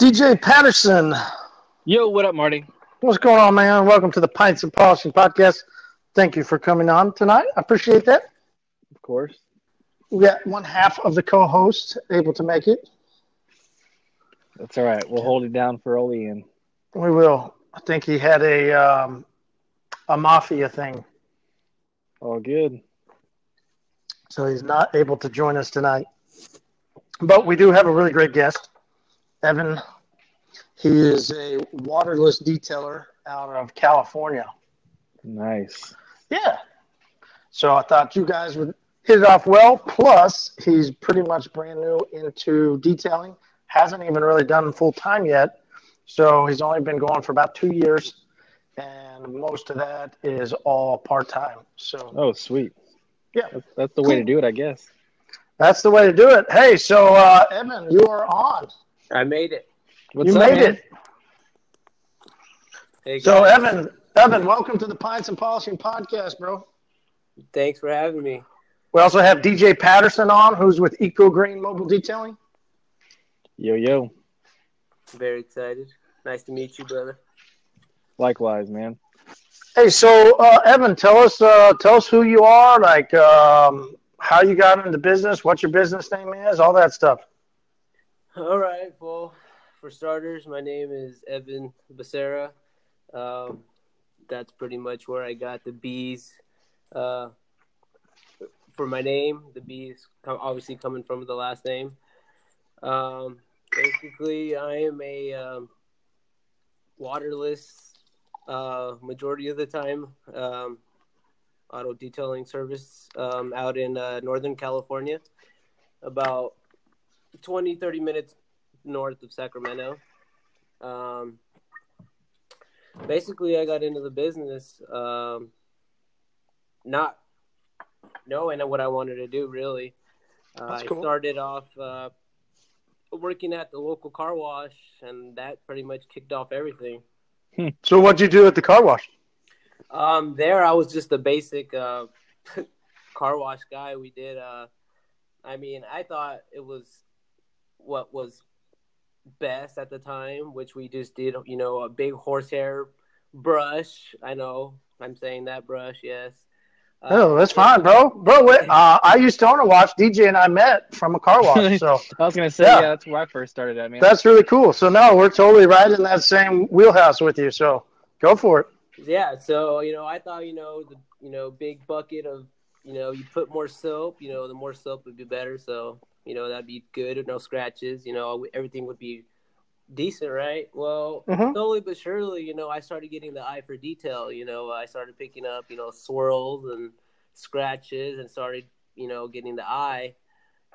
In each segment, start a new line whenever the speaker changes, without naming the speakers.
DJ Patterson,
Yo, what up, Marty?
what's going on, man? Welcome to the Pints and Polishing Podcast. Thank you for coming on tonight. I appreciate that.
Of course.
We got one half of the co-host able to make it.
That's all right. We'll hold it down for old Ian.
We will. I think he had a um, a mafia thing,
All good.
so he's not able to join us tonight. But we do have a really great guest, Evan. He is a waterless detailer out of California.
Nice.
Yeah. So I thought you guys would hit it off well. Plus, he's pretty much brand new into detailing. Hasn't even really done full time yet. So he's only been going for about two years. And most of that is all part time. So
Oh, sweet.
Yeah.
That's, that's the way to do it, I guess.
that's the way to do it. Hey, so uh, Evan, you are on.
I made it.
What's
you
up,
made
man?
it.
Hey,
So. Evan, Evan, welcome to the Pints and Polishing Podcast, bro.
thanks for having me.
We also have DJ Patterson on, who's with Eco Green Mobile Detailing.
Yo, yo.
Very excited. Nice to meet you, brother.
Likewise, man.
Hey, so uh, Evan, tell us, uh, tell us who you are, like um, how you got into business, what your business name is, all that stuff.
All right. Well, for starters, my name is Evan Becerra. Um, that's pretty much where I got the B's uh, for my name. The B's obviously coming from the last name. Um, basically, I am a um, waterless uh, majority of the time um, auto detailing service um, out in uh, Northern California, about 20, 30 minutes north of Sacramento. Um, basically, I got into the business um, not knowing what I wanted to do, really. Uh,
That's
I started off uh, working at the local car wash, and that pretty much kicked off everything.
So, what'd you do at the car wash?
Um, there I was just a basic uh, car wash guy. We did. Uh, I mean, I thought it was what was best at the time, which we just did. You know, a big horsehair brush. I know I'm saying that brush. Yes. Uh,
Oh, that's fine, bro. Bro, wait, uh, I used to own a watch. DJ and I met from a car wash, so
I was going to say,
Yeah.
yeah. that's where I first started at, man.
that's really cool. So, no, we're totally right in that same wheelhouse with you. So, go for it.
yeah so you know i thought you know the you know big bucket of you know you put more soap you know the more soap would be better so you know that'd be good no scratches you know everything would be decent right well
Mhm.
slowly but surely you know i started getting the eye for detail you know i started picking up you know swirls and scratches and started you know getting the eye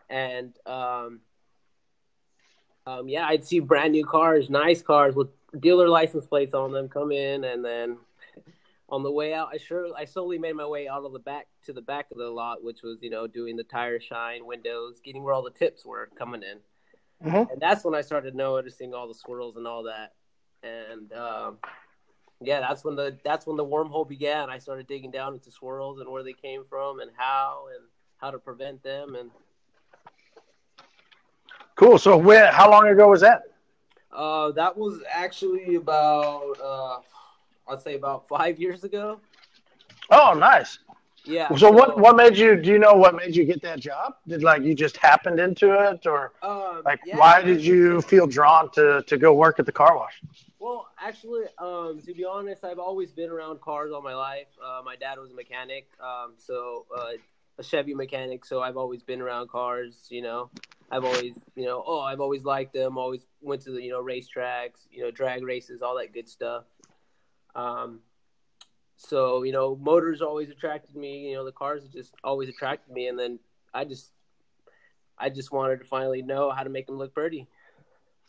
and um um, yeah, I'd see brand new cars, nice cars with dealer license plates on them come in, and then on the way out, I sure I slowly made my way out of the back to the back of the lot, which was you know doing the tire shine, windows, getting where all the tips were coming in,
Mhm.
and that's when I started noticing all the swirls and all that, and um, yeah, that's when the that's when the wormhole began. I started digging down into swirls and where they came from and how and how to prevent them and
Cool. So, where, how long ago was that?
Uh, that was actually about uh, I'd say about five years ago.
Oh, nice.
Yeah.
So, what, what made you, do you know what made you get that job? Did like you just happened into it or
Um,
like
yeah,
why did you feel drawn to, to go work at the car wash?
Well, actually, um, to be honest, I've always been around cars all my life. Uh, my dad was a mechanic, um, so uh, a Chevy mechanic. So I've always been around cars. You know, I've always, you know, oh, I've always liked them. Always went to the, you know, racetracks, you know, drag races, all that good stuff. Um, so you know, motors always attracted me. You know, the cars just always attracted me, and then I just, I just wanted to finally know how to make them look pretty.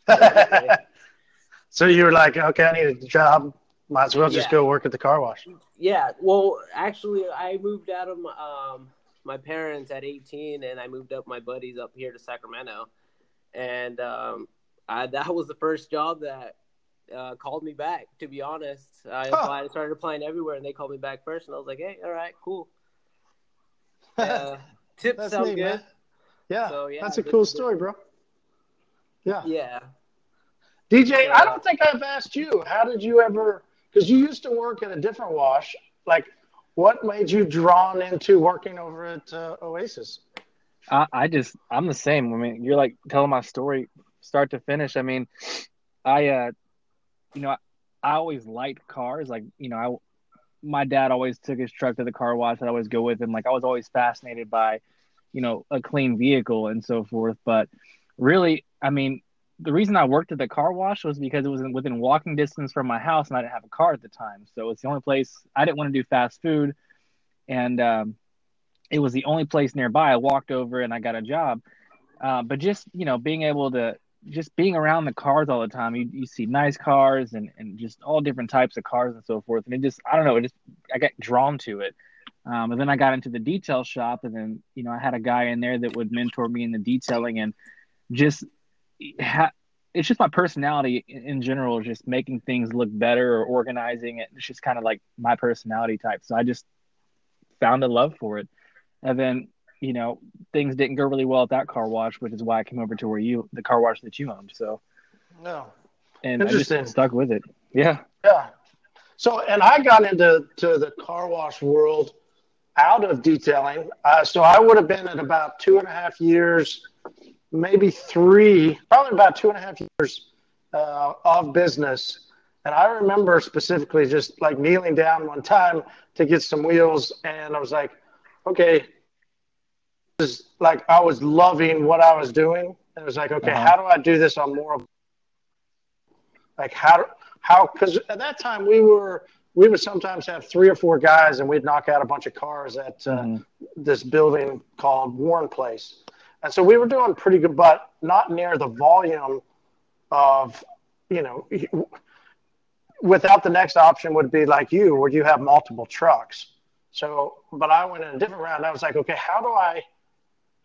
so you were like, okay, I need a job. Might as well just
Yeah.
go work at the car wash.
Yeah, well, actually, I moved out of my, um, my parents at 18, and I moved up my buddies up here to Sacramento, and um, I, that was the first job that uh, called me back. To be honest, I
Huh.
applied, started applying everywhere, and they called me back first, and I was like, "Hey, all right, cool." Uh, tips
That's
sound
neat,
good.
man. Yeah,
So, yeah,
that's a cool
is it.
story, bro. Yeah.
Yeah,
DJ, I don't think I've asked you. How did you ever? Because you used to work at a different wash. Like, what made you drawn into working over at uh, Oasis?
I, I just I'm the same. I mean, you're like telling my story start to finish. I mean, I uh, you know, I, I always liked cars. Like, you know, I my dad always took his truck to the car wash. I'd always go with him. Like, I was always fascinated by, you know, a clean vehicle and so forth. But really, I mean, the reason I worked at the car wash was because it was within walking distance from my house, and I didn't have a car at the time. So it's the only place I didn't want to do fast food, and um, it was the only place nearby. I walked over and I got a job. Uh, but just you know, being able to just being around the cars all the time, you, you see nice cars and, and just all different types of cars and so forth. And it just I don't know, it just I got drawn to it. Um, and then I got into the detail shop, and then you know I had a guy in there that would mentor me in the detailing and just ha- it's just my personality in general, just making things look better or organizing it. It's just kind of like my personality type. So I just found a love for it. And then, you know, things didn't go really well at that car wash, which is why I came over to where you, the car wash that you owned. So,
no.
And I just stuck with it. Yeah.
Yeah. So, and I got into to the car wash world out of detailing. Uh, so I would have been at about two and a half years maybe three, probably about two and a half years uh, of business. And I remember specifically just like kneeling down one time to get some wheels, and I was like, okay, is like I was loving what I was doing. And it was like, okay, uh-huh. how do I do this on more? of Like how how because at that time we were we would sometimes have three or four guys, and we'd knock out a bunch of cars at uh, mm-hmm. this building called Warren Place. And so we were doing pretty good, but not near the volume of, you know, without the next option would be like you, where you have multiple trucks. So, but I went in a different round. I was like, okay, how do I,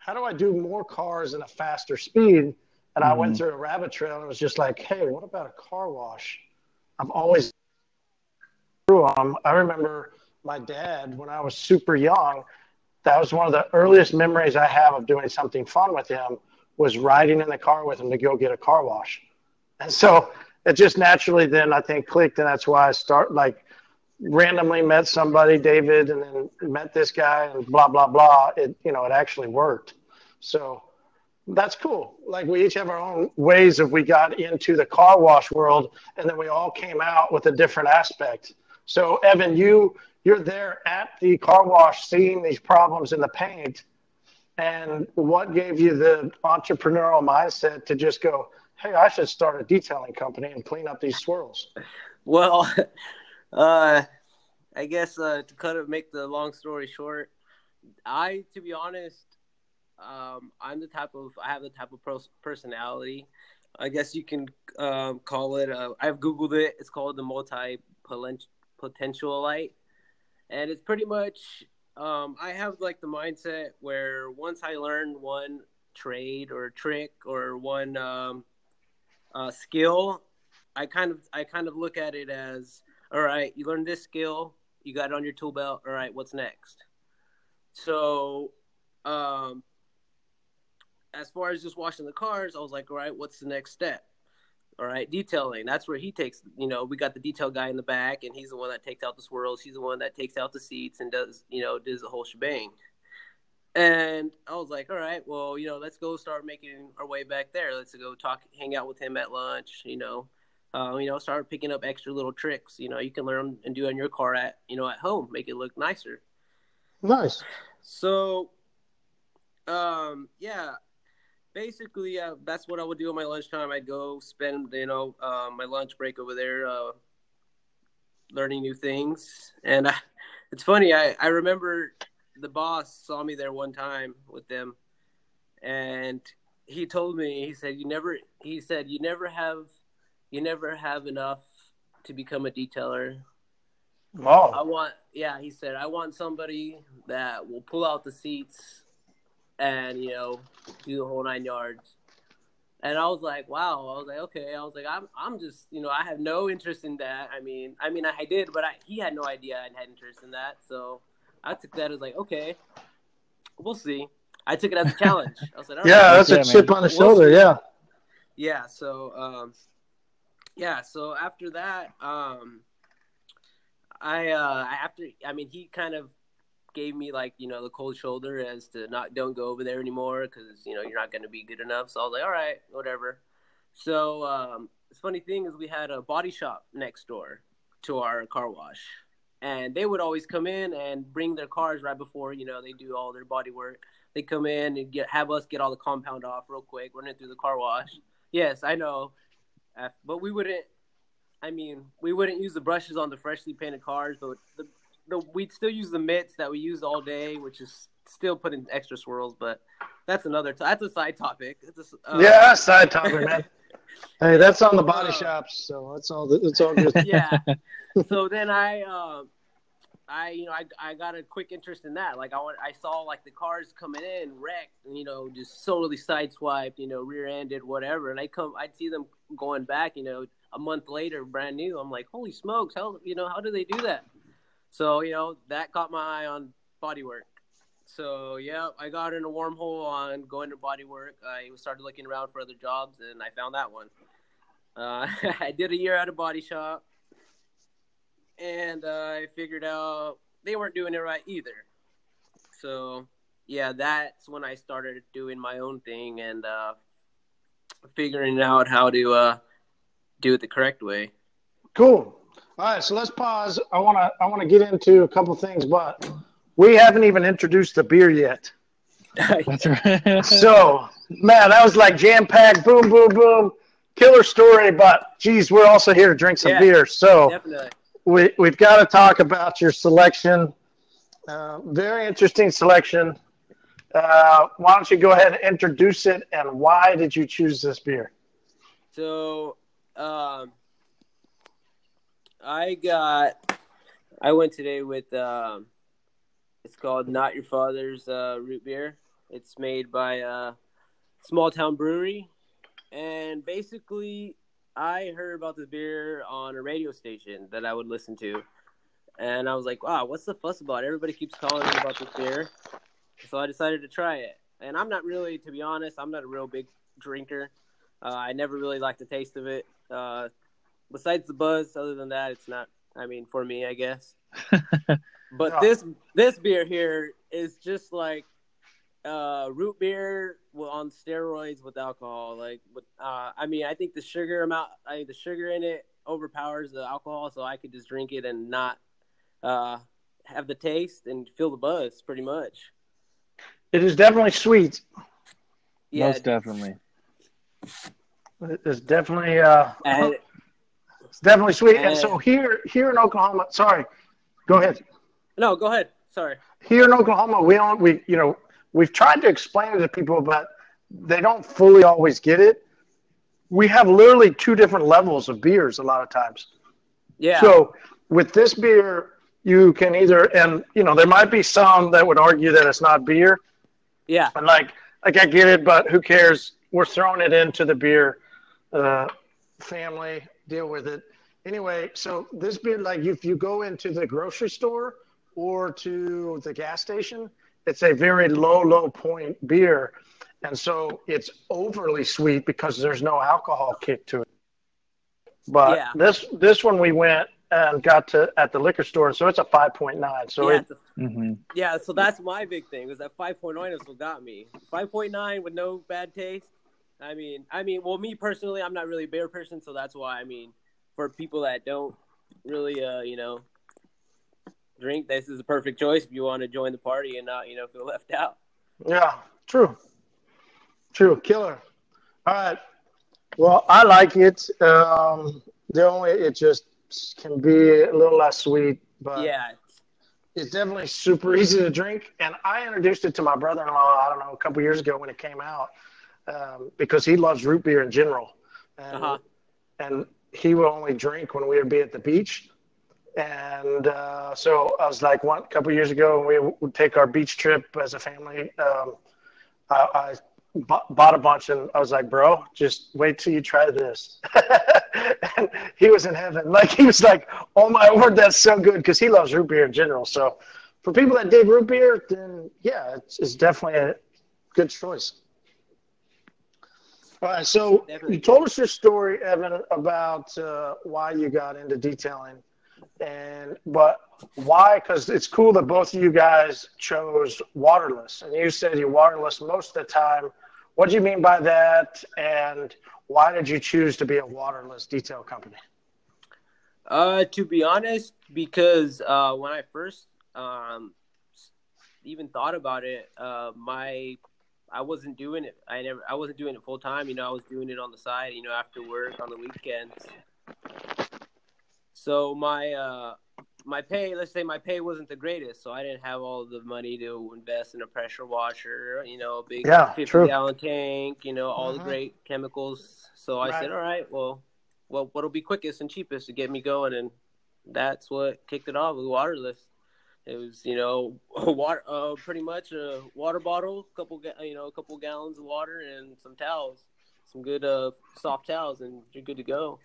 how do I do more cars in a faster speed? And mm-hmm. I went mm-hmm. through a rabbit trail and it was just like, hey, what about a car wash? I've always through them. I remember my dad when I was super young that was one of the earliest memories I have of doing something fun with him was riding in the car with him to go get a car wash. And so it just naturally then I think clicked and that's why I start like randomly met somebody, David, and then met this guy and blah blah blah. It you know, it actually worked. So that's cool. Like we each have our own ways of we got into the car wash world and then we all came out with a different aspect. So Evan, you you're there at the car wash seeing these problems in the paint and what gave you the entrepreneurial mindset to just go hey i should start a detailing company and clean up these swirls
well uh, i guess uh, to kind of make the long story short i to be honest um, i'm the type of i have the type of personality. I guess you can um, call it uh, i've googled it. It's called the multi potentialite. And it's pretty much um, I have like the mindset where once I learn one trade or trick or one um, uh, skill, I kind of I kind of look at it as all right, you learned this skill, you got it on your tool belt. All right, what's next? So, um, as far as just washing the cars, I was like, all right, what's the next step? All right, detailing. That's where he takes. You know, we got the detail guy in the back, and he's the one that takes out the swirls. He's the one that takes out the seats and does, you know, does the whole shebang. And I was like, all right, well, you know, let's go start making our way back there. Let's go talk, hang out with him at lunch. You know, uh, you know, start picking up extra little tricks. You know, you can learn and do on your car at, you know, at home, make it look nicer.
Nice.
So, um, yeah, basically, uh, that's what I would do on my lunchtime. I'd go spend, you know, uh, my lunch break over there, uh, learning new things. And I, it's funny. I, I remember the boss saw me there one time with them, and he told me, he said, "You never," he said, "You never have, you never have enough to become a detailer."
Oh.
I want, yeah. He said, "I want somebody that will pull out the seats." and you know do the whole nine yards. And I was like, wow. I was like, okay. I was like, I'm, I'm just, you know, I have no interest in that. I mean, I mean, I did, but I, he had no idea I had interest in that. So I took that as like, okay, we'll see. I took it as a challenge. I
said, yeah, right, that's a chip on the shoulder. We'll yeah.
Yeah. So, um, yeah, so after that, um, I uh, after I mean he kind of gave me like you know the cold shoulder as to not don't go over there anymore because you know you're not going to be good enough. So I was like, all right, whatever. So um, the funny thing is we had a body shop next door to our car wash, and they would always come in and bring their cars right before you know they do all their body work. They come in and get have us get all the compound off real quick, run it through the car wash. Yes, I know, but we wouldn't. I mean, we wouldn't use the brushes on the freshly painted cars, but the, the we'd still use the mitts that we used all day, which is still putting extra swirls. But that's another. T- that's a side topic. It's a,
uh, yeah, side topic, man. hey, that's on the body uh, shops, so that's all. It's all good.
Yeah. so then I, um, I you know I, I got a quick interest in that. Like I want I saw like the cars coming in wrecked, you know, just totally sideswiped, you know, rear-ended, whatever. And I come, I'd see them going back, you know, a month later, brand new. I'm like, holy smokes, how you know how do they do that? So you know that caught my eye on bodywork. So yeah, I got in a wormhole on going to bodywork. I started looking around for other jobs, and I found that one. Uh, I did a year at a body shop, and uh, I figured out they weren't doing it right either. So yeah, that's when I started doing my own thing and uh, figuring out how to uh, do it the correct way.
Cool. All right, so let's pause. I want to I want to get into a couple things, but we haven't even introduced the beer yet.
That's right.
so, man, that was like jam packed, boom, boom, boom, killer story. But geez, we're also here to drink some
Yeah,
beer. So
Definitely.
we we've got to talk about your selection. Uh, very interesting selection. Uh, why don't you go ahead and introduce it, and why did you choose this beer?
So, um, I got. I went today with. Um, it's called Not Your Father's uh, Root Beer. It's made by a Small Town Brewery, and basically, I heard about this beer on a radio station that I would listen to, and I was like, "Wow, what's the fuss about? Everybody keeps calling me about this beer." So I decided to try it, and I'm not really, to be honest, I'm not a real big drinker. Uh, I never really liked the taste of it. Uh, besides the buzz, other than that, it's not. I mean, for me, I guess. But
Yeah.
this this beer here is just like uh, root beer on steroids with alcohol. Like, with, uh, I mean, I think the sugar amount, I think the sugar in it overpowers the alcohol, so I could just drink it and not uh, have the taste and feel the buzz, pretty much.
It is definitely sweet.
Yeah,
Most definitely.
It's definitely uh,
and
it's definitely sweet. And
And-
so here here in Oklahoma, sorry, go ahead.
no, go ahead. Sorry.
here in Oklahoma, we don't we you know we've tried to explain it to people, but they don't fully always get it. We have literally two different levels of beers a lot of times.
Yeah.
So with this beer, you can either and you know there might be some that would argue that it's not beer,
yeah.
and like like I get it, but who cares? We're throwing it into the beer uh, family. Deal with it anyway. So this beer, like if you go into the grocery store or to the gas station, it's a very low, low point beer, and so it's overly sweet because there's no alcohol kick to it. But
Yeah.
this this one we went and got to at the liquor store, so it's a five point nine. So
yeah,
it,
it's a
hmm
Yeah, so that's my big thing. Was that 5.9 is what got me. 5.9 with no bad taste. I mean, I mean, well, me personally, I'm not really a beer person, so that's why. I mean, for people that don't really, uh, you know, drink, this is a perfect choice if you want to join the party and not, you know, feel left out.
Yeah, true. True. Killer. All right. Well, I like it. Um, the only it just can be a little less sweet, but
yeah,
it's definitely super easy to drink. And I introduced it to my brother-in-law. I don't know a couple years ago when it came out um, because he loves root beer in general, and
Uh-huh.
and he would only drink when we would be at the beach. And uh, so I was like, one couple years ago, when we would take our beach trip as a family. Um, I, I bought a bunch, and I was like, "Bro, just wait till you try this." and he was in heaven. Like he was like, "Oh my word, that's so good!" Because he loves root beer in general. So for people that dig root beer, then yeah, it's, it's definitely a good choice. All right, so you told us your story, Evan, about uh, why you got into detailing, and but why? Because it's cool that both of you guys chose waterless, and you said you're waterless most of the time. What do you mean by that? And why did you choose to be a waterless detail company?
Uh, to be honest, because uh, when I first um, even thought about it, uh, my I wasn't doing it. I never. I wasn't doing it full time. You know, I was doing it on the side. You know, after work on the weekends. So my uh, my pay, let's say my pay wasn't the greatest, so I didn't have all the money to invest in a pressure washer. You know, a big
Yeah,
fifty
true.
gallon tank. You know, all
Mhm.
the great chemicals. So I
Right.
said, all right, well, well, what'll be quickest and cheapest to get me going, and that's what kicked it off with waterless. It was, you know, water, uh, pretty much a water bottle, couple, ga- you know, a couple gallons of water, and some towels, some good, uh, soft towels, and you're good to go.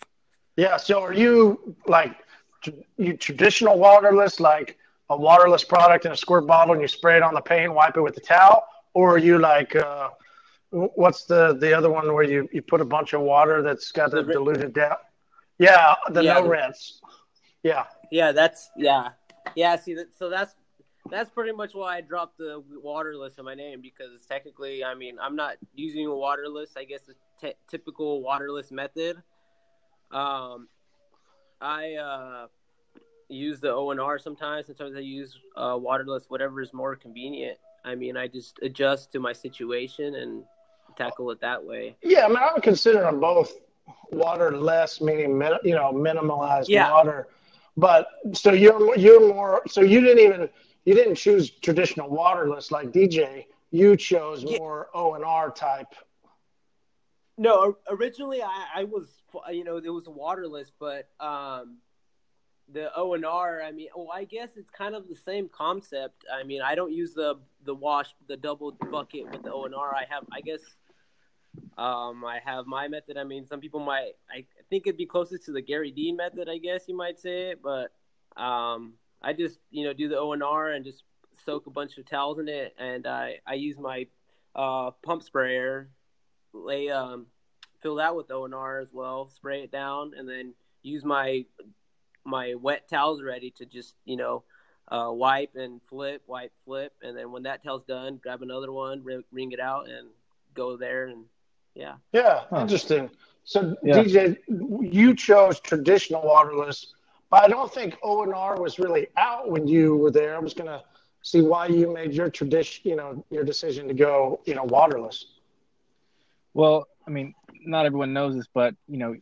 Yeah. So are you like tr- you traditional waterless, like a waterless product in a squirt bottle, and you spray it on the paint, wipe it with the towel, or are you like uh, what's the the other one where you you put a bunch of water that's got
The
the diluted down? Yeah, the
Yeah,
no
the-
rinse. Yeah.
Yeah, that's yeah, yeah. See, that, so that's that's pretty much why I dropped the waterless in my name because technically, I mean, I'm not using a waterless. I guess the t- typical waterless method. Um, I uh, use the ONR sometimes. Sometimes I use uh, waterless, whatever is more convenient. I mean, I just adjust to my situation and tackle it that way.
Yeah, I mean, I would consider them both waterless, meaning you know minimalized
Yeah.
water. But so you're you're more so you didn't even you didn't choose traditional waterless like DJ. You chose
Yeah.
more ONR type.
No, originally I, I was, you know, it was waterless, but um, the ONR. I mean, well, I guess it's kind of the same concept. I mean, I don't use the the wash, the double bucket with the ONR. I have, I guess, um, I have my method. I mean, some people might, I think it'd be closest to the Garry Dean method. I guess you might say it, but um, I just, you know, do the ONR and just soak a bunch of towels in it, and I I use my uh, pump sprayer lay um fill that with ONR as well, spray it down, and then use my my wet towels ready to just you know uh, wipe and flip, wipe, flip, and then when that towel's done, grab another one, ring, wring it out, and go there, and yeah.
Yeah,
Huh.
interesting. So
Yeah.
DJ, you chose traditional waterless, but I don't think ONR was really out when you were there. I was gonna see why you made your tradition, you know, your decision to go, you know, waterless.
Well, I mean, not everyone knows this, but you know,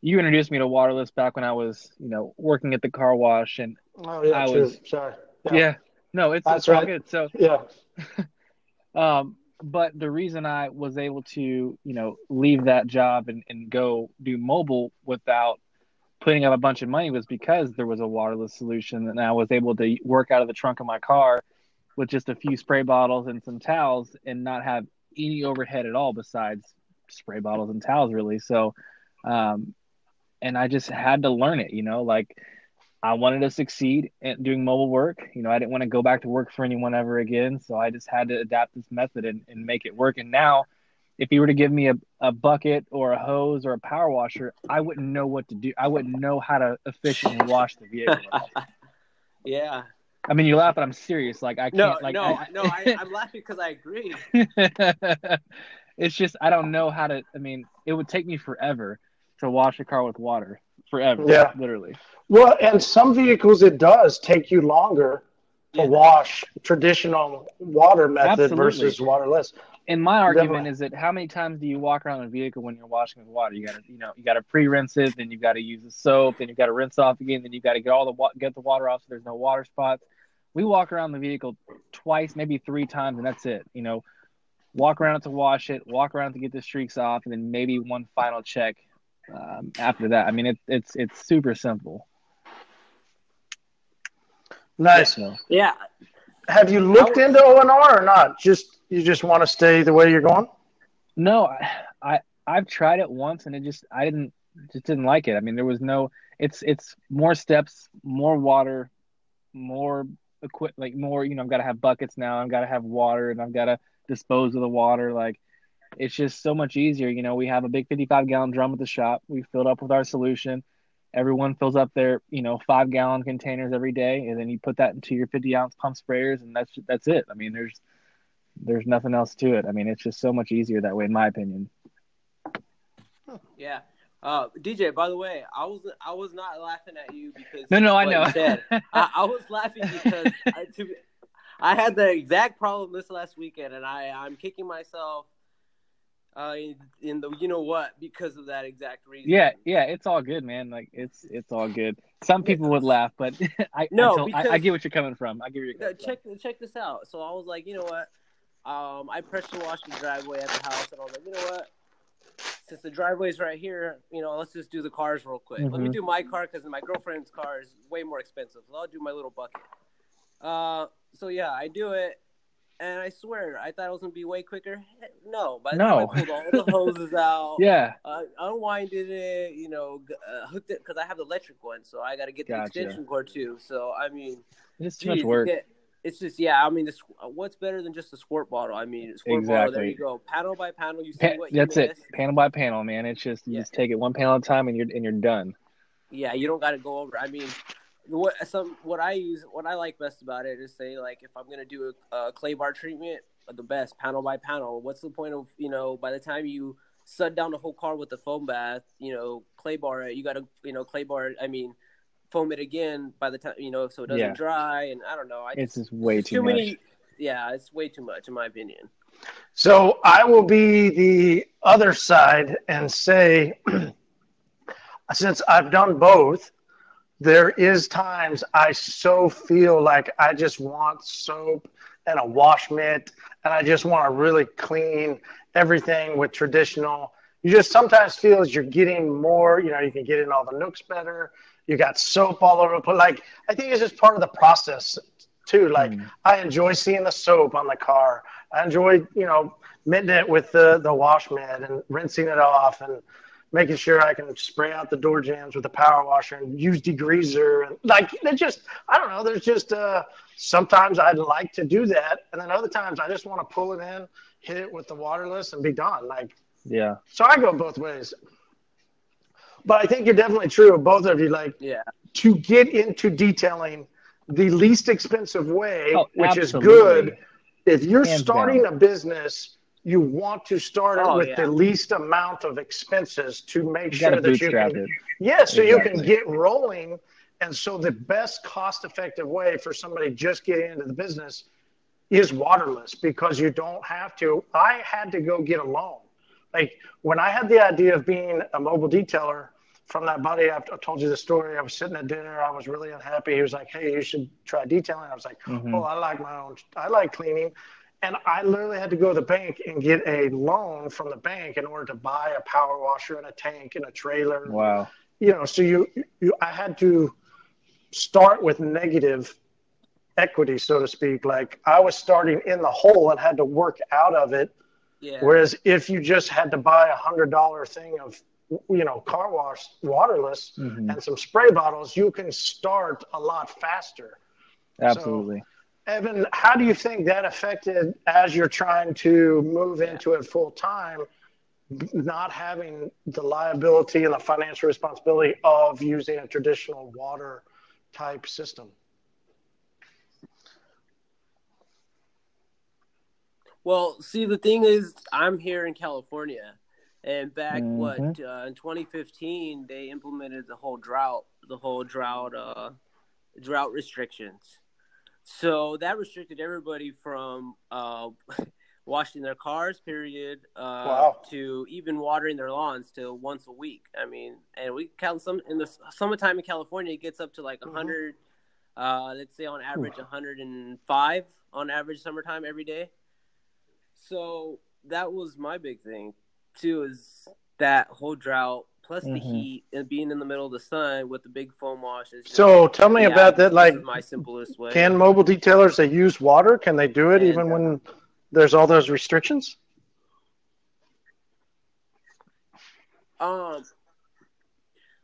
you introduced me to waterless back when I was, you know, working at the car wash, and
Oh yeah,
I
true.
was-
Sorry.
yeah, no, it's,
That's
it's all
right.
good. So,
Yeah.
um, but the reason I was able to, you know, leave that job and, and go do mobile without putting up a bunch of money was because there was a waterless solution, and I was able to work out of the trunk of my car with just a few spray bottles and some towels, and not have any overhead at all besides spray bottles and towels, really. So, um, and I just had to learn it, you know, like I wanted to succeed at doing mobile work. You know, I didn't want to go back to work for anyone ever again. So I just had to adapt this method and, and make it work. And now, if you were to give me a, a bucket or a hose or a power washer, I wouldn't know what to do. I wouldn't know how to efficiently wash the vehicle.
yeah.
I mean, you laugh, but I'm serious. Like I can't.
No,
like
no,
I,
no. I, I'm laughing because I agree.
it's just I don't know how to. I mean, it would take me forever to wash a car with water. Forever.
Yeah.
Literally.
Well, and some vehicles it does take you longer to
Yeah.
wash traditional water method
Absolutely.
versus waterless.
And my argument
Definitely.
is that how many times do you walk around a vehicle when you're washing with water? You got to, you know, you got to pre-rinse it, then you got to use the soap, then you got to rinse off again, then you got to get all the wa- get the water off so there's no water spots. We walk around the vehicle twice, maybe three times, and that's it. You know, walk around it to wash it, walk around to get the streaks off, and then maybe one final check um, after that. I mean, it, it's it's super simple.
Nice.
So
Yeah.
Have you looked into ONR or not? Just you just want to stay the way you're going?
No, I, I I've tried it once and it just I didn't just didn't like it. I mean, there was no. It's it's more steps, more water, more equip like more. You know, I've got to have buckets now. I've got to have water, and I've got to dispose of the water. Like it's just so much easier. You know, we have a big 55 gallon drum at the shop. We filled up with our solution. Everyone fills up their, you know, five gallon containers every day, and then you put that into your 50 ounce pump sprayers, and that's that's it. I mean, there's there's nothing else to it. I mean, it's just so much easier that way, in my opinion.
Yeah. Uh, DJ, by the way, I was I was not laughing at you because
no, no, I know.
I, I, was laughing because I, to, I had the exact problem this last weekend, and I I'm kicking myself. Uh, in, in the you know what because of that exact reason.
Yeah, yeah, it's all good, man. Like it's it's all good. Some people would laugh, but I
no,
I, because, I, I, get what you're coming from. I get you.
Check from. check this out. So I was like, you know what? Um, I pressure washed the driveway at the house, and I was like, you know what? since the driveway's right here, you know, let's just do the cars real quick. Mm-hmm. Let me mm-hmm. do my car because my girlfriend's car is way more expensive. So I'll do my little bucket. Uh, so yeah, I do it, and I swear I thought it was gonna be way quicker. No, but no. I pulled all the hoses out.
yeah,
uh, unwinded it, you know, uh, hooked it because I have the electric one, so I got to get the gotcha. extension cord too. So I mean,
it's too much work.
Get, it's just yeah. I mean, this, what's better than just a squirt bottle? I mean, squirt exactly. bottle. There you go, panel by panel. You see pa- what
that's
it,
panel by panel, man. It's just you yeah. just take it one panel at a time, and you're and you're done.
Yeah, you don't got to go over. I mean, what some what I use, what I like best about it is say like if I'm gonna do a, a clay bar treatment, the best panel by panel. What's the point of you know by the time you sud down the whole car with the foam bath, you know, clay bar, uh, you got to you know clay bar. I mean foam it again by the time you know so it doesn't yeah. dry and i don't know I
it's just way too, too many
yeah it's way too much in my opinion
so i will be the other side and say since i've done both there is times i so feel like i just want soap and a wash mitt and i just want to really clean everything with traditional you just sometimes feel as you're getting more you know you can get in all the nooks better you got soap all over the place. Like I think it's just part of the process too. Like mm. I enjoy seeing the soap on the car. I enjoy you know mitting it with the the wash mitt and rinsing it off and making sure I can spray out the door jambs with a power washer and use degreaser and like it just I don't know. There's just uh, sometimes I'd like to do that, and then other times I just want to pull it in, hit it with the waterless, and be done. Like
yeah.
So I go both ways. But I think you're definitely true of both of you. Like,
yeah,
to get into detailing the least expensive way, oh, which absolutely. is good. If you're Hands starting down. a business, you want to start oh, with yeah. the least amount of expenses to make
you
sure that you can.
It.
Yeah, so exactly. you can get rolling. And so the best cost effective way for somebody just getting into the business is waterless because you don't have to. I had to go get a loan. Like when I had the idea of being a mobile detailer, from that buddy, I told you the story. I was sitting at dinner. I was really unhappy. He was like, "Hey, you should try detailing." I was like, mm-hmm. "Oh, I like my own. I like cleaning." And I literally had to go to the bank and get a loan from the bank in order to buy a power washer and a tank and a trailer.
Wow.
You know, so you, you I had to start with negative equity, so to speak. Like I was starting in the hole and had to work out of it.
Yeah.
Whereas if you just had to buy a hundred dollar thing of you know, car wash waterless mm-hmm. and some spray bottles, you can start a lot faster.
Absolutely.
So, Evan, how do you think that affected as you're trying to move into it full time, not having the liability and the financial responsibility of using a traditional water type system?
Well, see, the thing is, I'm here in California and back mm-hmm. what uh, in 2015, they implemented the whole drought, the whole drought, uh, drought restrictions. So that restricted everybody from uh, washing their cars, period, uh, wow. to even watering their lawns to once a week. I mean, and we count some in the summertime in California, it gets up to like mm-hmm. 100. Uh, let's say on average, 105 on average summertime every day. So that was my big thing too is that whole drought plus mm-hmm. the heat and being in the middle of the sun with the big foam washes.
So tell me yeah, about that. Like
my simplest way.
Can mobile detailers they use water? Can they do it and, even when there's all those restrictions?
Um.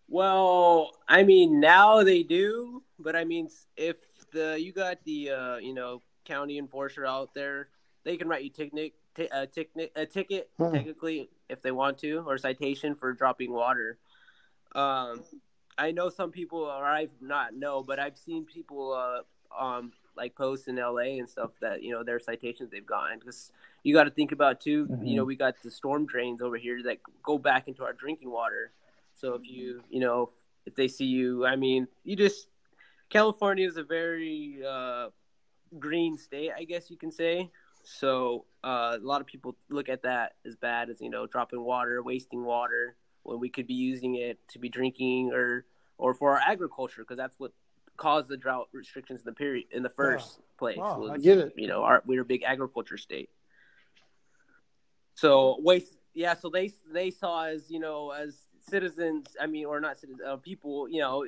Well, I mean now they do, but I mean if the you got the uh, you know county enforcer out there, they can write you ticket t- a, tic- a ticket
Hmm.
technically if they want to, or citation for dropping water. Um, I know some people, or I've not know, but I've seen people uh, um, like posts in LA and stuff that you know their citations they've gotten because you got to think about too. You know, we got the storm drains over here that go back into our drinking water. So if you you know if they see you, I mean, you just California is a very uh, green state, I guess you can say. So uh, a lot of people look at that as bad as you know dropping water, wasting water when we could be using it to be drinking or or for our agriculture because that's what caused the drought restrictions in the period in the first place.
Wow, I get it.
You know, our, we're a big agriculture state. So waste, yeah. So they they saw as you know as citizens. I mean, or not citizens, uh, people. You know,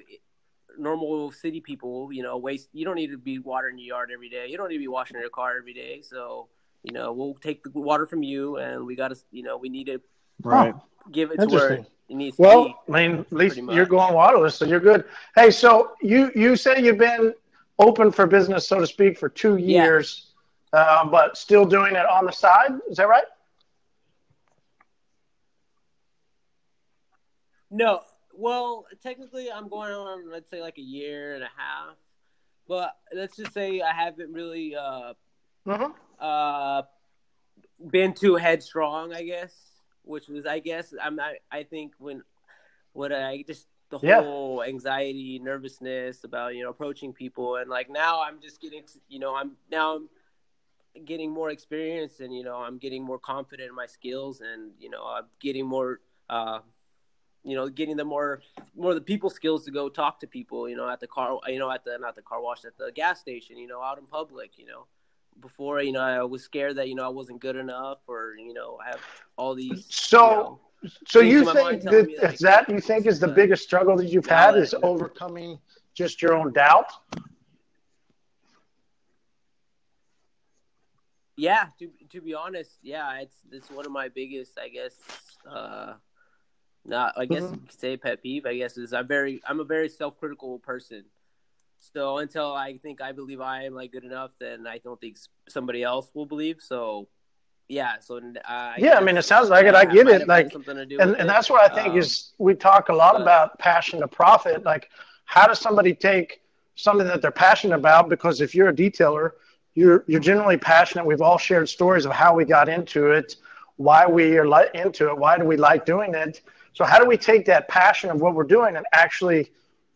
normal city people. You know, waste. You don't need to be watering your yard every day. You don't need to be washing your car every day. So you know, we'll take the water from you, and we got to. You know, we need to
Right.
give it to where it needs to
Well,
be.
I mean, at least you're going waterless, so you're good. Hey, so you you say you've been open for business, so to speak, for two
Yeah.
years, uh, but still doing it on the side. Is that right?
No, well, technically, I'm going on, let's say, like a year and a half. But let's just say I haven't really uh,
Mm-hmm.
uh, been too headstrong, I guess. Which was, I guess, I'm not. I think when, when I just the
Yeah.
whole anxiety, nervousness about you know approaching people, and like now I'm just getting, you know, I'm now I'm getting more experience, and you know I'm getting more confident in my skills, and you know I'm getting more. Uh, you know, getting the more more the people skills to go talk to people, you know, at the car, you know, at the not the car wash, at the gas station, you know, out in public, you know. Before, you know, I was scared that you know I wasn't good enough, or you know, I have all these.
So-
you know,
So you think that
me that
that you think is the biggest struggle that you've had is overcoming just your own doubt?
yeah, to to be honest, yeah, it's it's one of my biggest, I guess. uh not, I guess
Mhm.
you could say pet peeve. I guess is I'm very, I'm a very self critical person. So until I think I believe I am like good enough, then I don't think somebody else will believe. So yeah, so uh, I
Yeah, I mean, it sounds like it. I get it. Like,
something to do
and, and that's what I think
Um,
is we talk a lot
but-
about passion to profit. Like, how does somebody take something that they're passionate about? Because if you're a detailer, you're you're generally passionate. We've all shared stories of how we got into it, why we are li- into it, why do we like doing it. So how do we take that passion of what we're doing and actually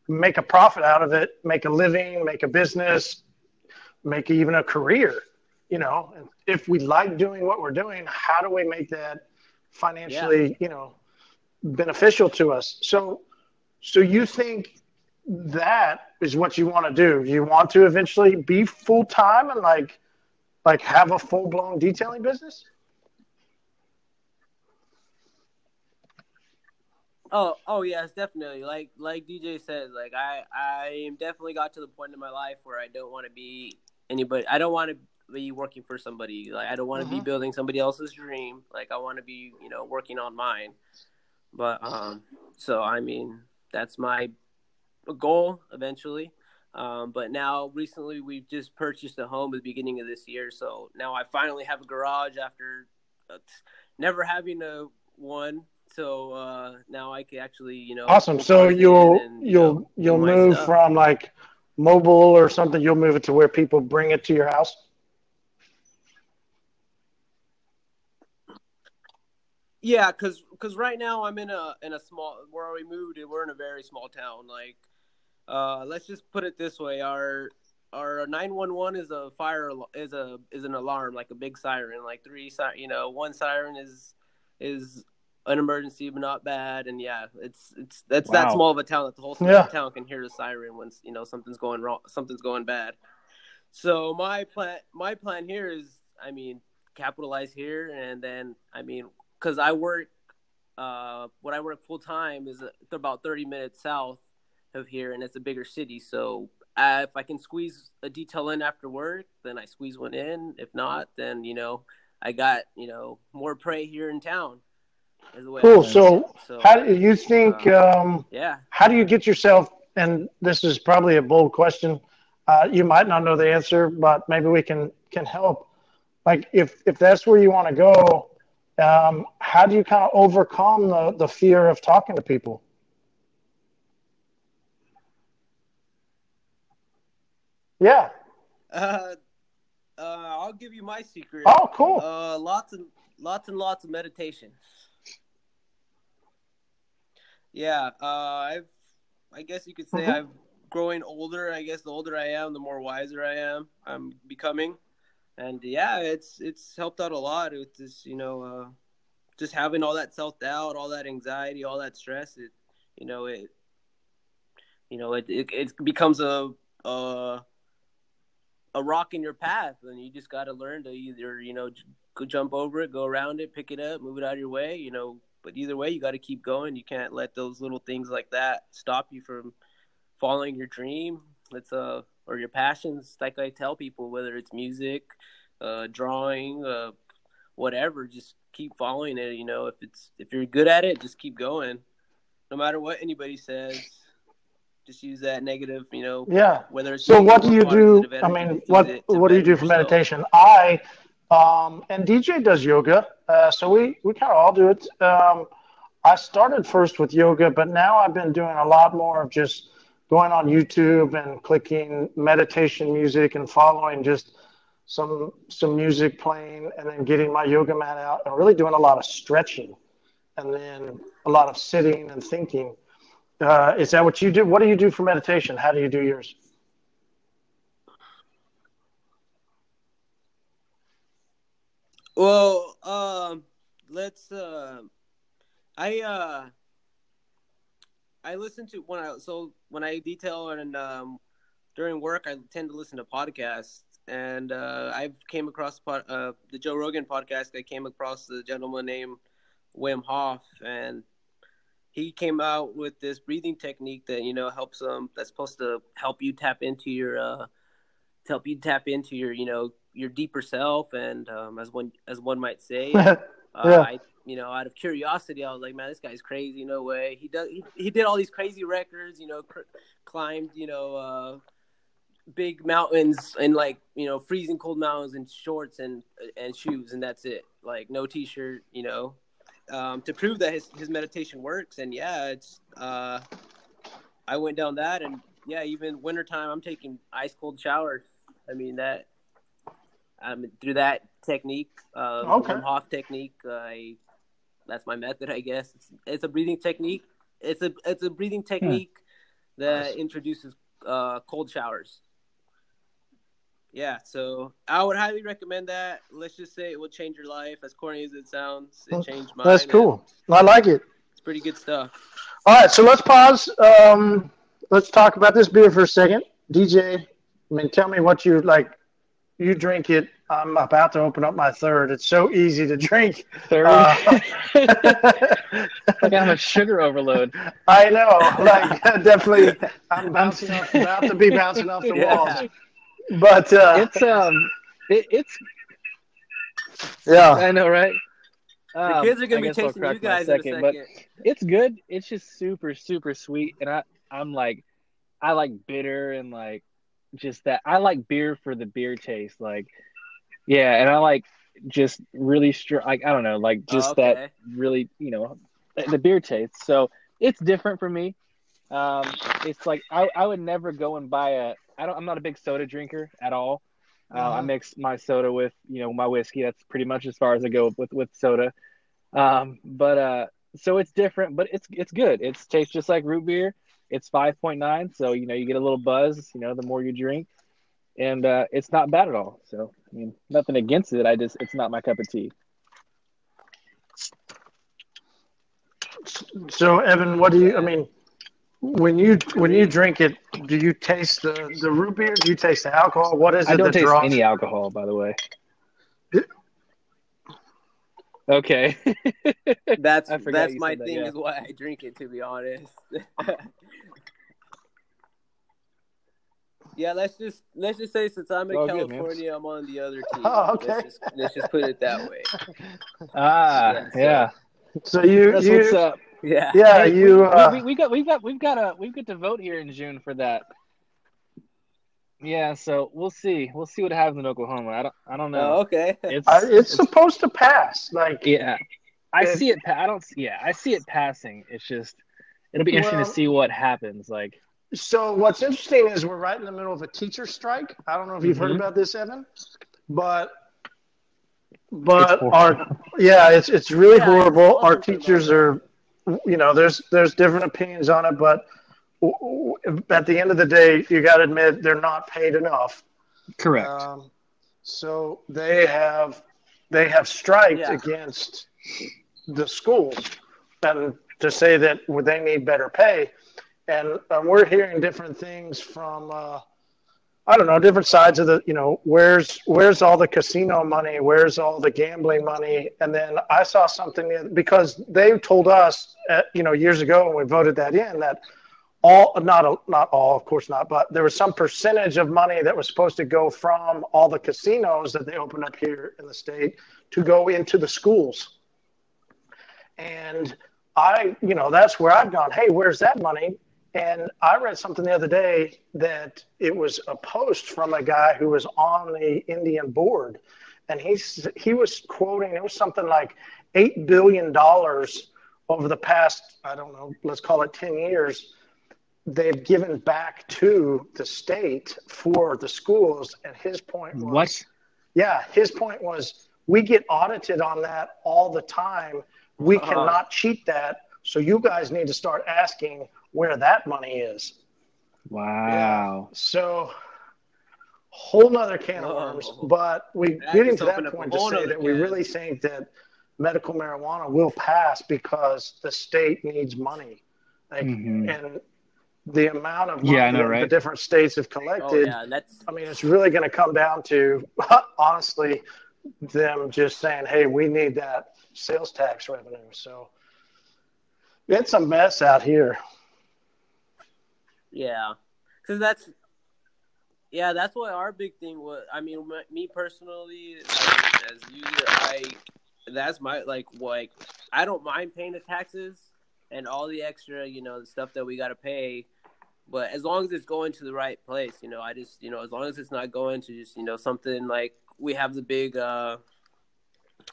make a profit out of it, make a living, make a business, make even a career? You know, if we like doing what we're doing, how do we make that financially, you know, beneficial to us? So, so you think that is what you want to do? You want to eventually be full time and like, like have a full blown detailing business?
Oh, oh yes, definitely. Like like DJ says, like I I definitely got to the point in my life where I don't want to be anybody. I don't want to be working for somebody. Like I don't want to be
Mhm.
building somebody else's dream. Like I want to be, you know, working on mine. But um, so I mean, that's my goal eventually. Um, but now recently we've just purchased a home at the beginning of this year, so now I finally have a garage after uh, never having a one. So uh, now I can actually, you know,
Awesome. So you'll
and, you
you'll
know,
you'll
do
move
stuff.
from like mobile or something. You'll move it to where people bring it to your house.
Yeah, cause, cause right now I'm in a in a small where we moved. We're in a very small town. Like, uh, let's just put it this way: our our nine one one is a fire is a is an alarm, like a big siren. Like three si- you know, one siren is is an emergency, but not bad. And yeah, it's it's that's that small of a town that the whole
Yeah.
town can hear the siren when you know something's going wrong, something's going bad. So my plan my plan here is, I mean, capitalize here, and then I mean, because I work, uh, when I work full time is uh, about thirty minutes south of here, and it's a bigger city. So uh, if I can squeeze a detail in after work, then I squeeze one in. If not, then you know I got you know more prey here in town.
Cool.
look at
So
so
how do you think? Um,
yeah.
how do you get yourself? And this is probably a bold question. Uh, you might not know the answer, but maybe we can can help. like if if that's where you want to go, um, how do you kind of overcome the the fear of talking to people? Yeah.
Uh, uh, I'll give you my secret.
Oh, cool.
Uh, lots and lots and lots of meditation. Yeah, uh, I've, I guess you could say
Mhm.
I'm growing older. I guess the older I am, the more wiser I am. I'm becoming, and yeah, it's it's helped out a lot with this, you know, uh, just having all that self doubt, all that anxiety, all that stress. It, you know, it, you know, it it, it becomes a a a rock in your path, and you just got to learn to either, you know, j- go jump over it, go around it, pick it up, move it out of your way, you know. But either way, you got to keep going. You can't let those little things like that stop you from following your dream. It's uh or your passions. Like I tell people, whether it's music, uh, drawing, uh, whatever, just keep following it. You know, if it's if you're good at it, just keep going. No matter what anybody says, just use that negative. You know,
Yeah.
whether it's
So what do you do? I mean, what what do you do for
yourself.
meditation? I um, and DJ does yoga, uh, so we we kind of all do it. Um, I started first with yoga, but now I've been doing a lot more of just going on YouTube and clicking meditation music and following just some some music playing, and then getting my yoga mat out and really doing a lot of stretching, and then a lot of sitting and thinking. Uh, is that what you do? What do you do for meditation? How do you do yours?
Well, um, let's. Uh, I uh, I listen to when I so when I detail and um, during work I tend to listen to podcasts, and uh, I came across pod, uh, the Joe Rogan podcast. I came across the gentleman named Wim Hof, and he came out with this breathing technique that you know helps um that's supposed to help you tap into your uh to help you tap into your you know your deeper self and um as one as one might say uh,
Yeah.
I, you know, out of curiosity, I was like, man, this guy's crazy. No way. He does. He, he did all these crazy records. You know, cr- climbed. You know, uh, big mountains and like you know freezing cold mountains in shorts and and shoes, and that's it. Like no t-shirt. You know, um, to prove that his his meditation works. And yeah, it's. Uh, I went down that, and yeah, even wintertime, I'm taking ice cold showers. I mean that. Um, through that technique, uh,
Okay.
Wim Hof technique, I that's my method, I guess. It's, it's a breathing technique. It's a it's a breathing technique that
Nice.
introduces uh, cold showers. Yeah, so I would highly recommend that. Let's just say it will change your life. As corny as it sounds, it changed mine.
That's cool. I like it.
It's pretty good stuff.
All right, so let's pause. Um, let's talk about this beer for a second. DJ, I mean, tell me what you like. You drink it. I'm about to open up my third. It's so easy to drink.
Third,
Uh,
like I'm a sugar overload.
I know. Like, definitely, I'm bouncing off, about to be bouncing off the
Yeah.
walls. But uh,
It's um, it, it's
yeah,
I know, right?
The
Um,
kids are gonna be tasting you
my
guys in a
second,
second.
but it's good. It's just super, super sweet, and I, I'm like, I like bitter and like just that. I like beer for the beer taste, like, yeah, and I like just really strong. Like I don't know, like just
Oh, okay.
that really, you know, the beer taste. So it's different for me. Um, it's like I, I would never go and buy a. I don't. I'm not a big soda drinker at all. Uh, I
Mhm.
mix my soda with you know my whiskey. That's pretty much as far as I go with with soda. Um, but uh, so it's different, but it's it's good. It tastes just like root beer. It's five point nine, so you know you get a little buzz. You know the more you drink, and uh, it's not bad at all. So I mean, nothing against it. I just it's not my cup of tea.
So Evan, what do you? I mean, when you when you drink it, do you taste the the root beer? Do you taste the alcohol? What is it
I don't
that
taste
draws?
any alcohol, by the way. Okay.
That's that's my
that,
thing
yeah.
is why I drink it to be honest. yeah, let's just let's just say since I'm in
All good.
California, I'm on the other team.
Oh, okay.
Let's just, let's just put it that way.
ah,
Yeah, so-
yeah.
So you
That's
you
what's up.
Yeah.
yeah
Hey,
you
we,
uh,
we, we got we've got we've got a we've got to vote here in June for that. Yeah, so we'll see. We'll see what happens in Oklahoma. I don't. I don't know.
Oh, okay.
It's,
I, it's supposed to pass. Like
yeah. I see it. pa- I don't. Yeah, I see it passing. It's just it'll be interesting
Well-
to see what happens. Like,
So what's interesting is we're right in the middle of a teacher strike. I don't know if you've heard
Mhm.
about this, Evan, but but our yeah, it's it's really
Yeah,
horrible.
it's
Our teachers are, you know, there's there's different opinions on it, but w- w- at the end of the day, you got to admit they're not paid enough.
correct.
Um, so they have they have striked
Yeah.
against the schools and to say that they need better pay. And um, we're hearing different things from uh, I don't know different sides of the you know where's where's all the casino money? Where's all the gambling money? And then I saw something because they told us uh, you know years ago when we voted that in that all not not all of course not but there was some percentage of money that was supposed to go from all the casinos that they opened up here in the state to go into the schools. And i you know that's where i've gone hey where's that money and i read something the other day that it was a post from a guy who was on the indian board and he's he was quoting it was something like eight billion dollars over the past i don't know let's call it 10 years they've given back to the state for the schools. And his point was,
what?
yeah, his point was, we get audited on that all the time. We
Uh-huh.
cannot cheat that. So you guys need to start asking where that money is.
Wow.
So whole nother can of
Oh.
worms. But we
That
getting to that
opened up a
point to
whole
say
nother
that we really think that medical marijuana will pass because the state needs money. Like
Mhm.
and the amount of money
Yeah, I know,
that the different states have
Oh
collected.
yeah, that's
I mean, it's really going to come down to honestly them just saying, "Hey, we need that sales tax revenue." So it's a mess out here.
Yeah, because that's yeah, that's what our big thing was. I mean, m- me personally, as, as user, I that's my like like I don't mind paying the taxes and all the extra, you know, the stuff that we got to pay. But as long as it's going to the right place, you know, I just, you know, as long as it's not going to just, you know, something like we have the big, uh,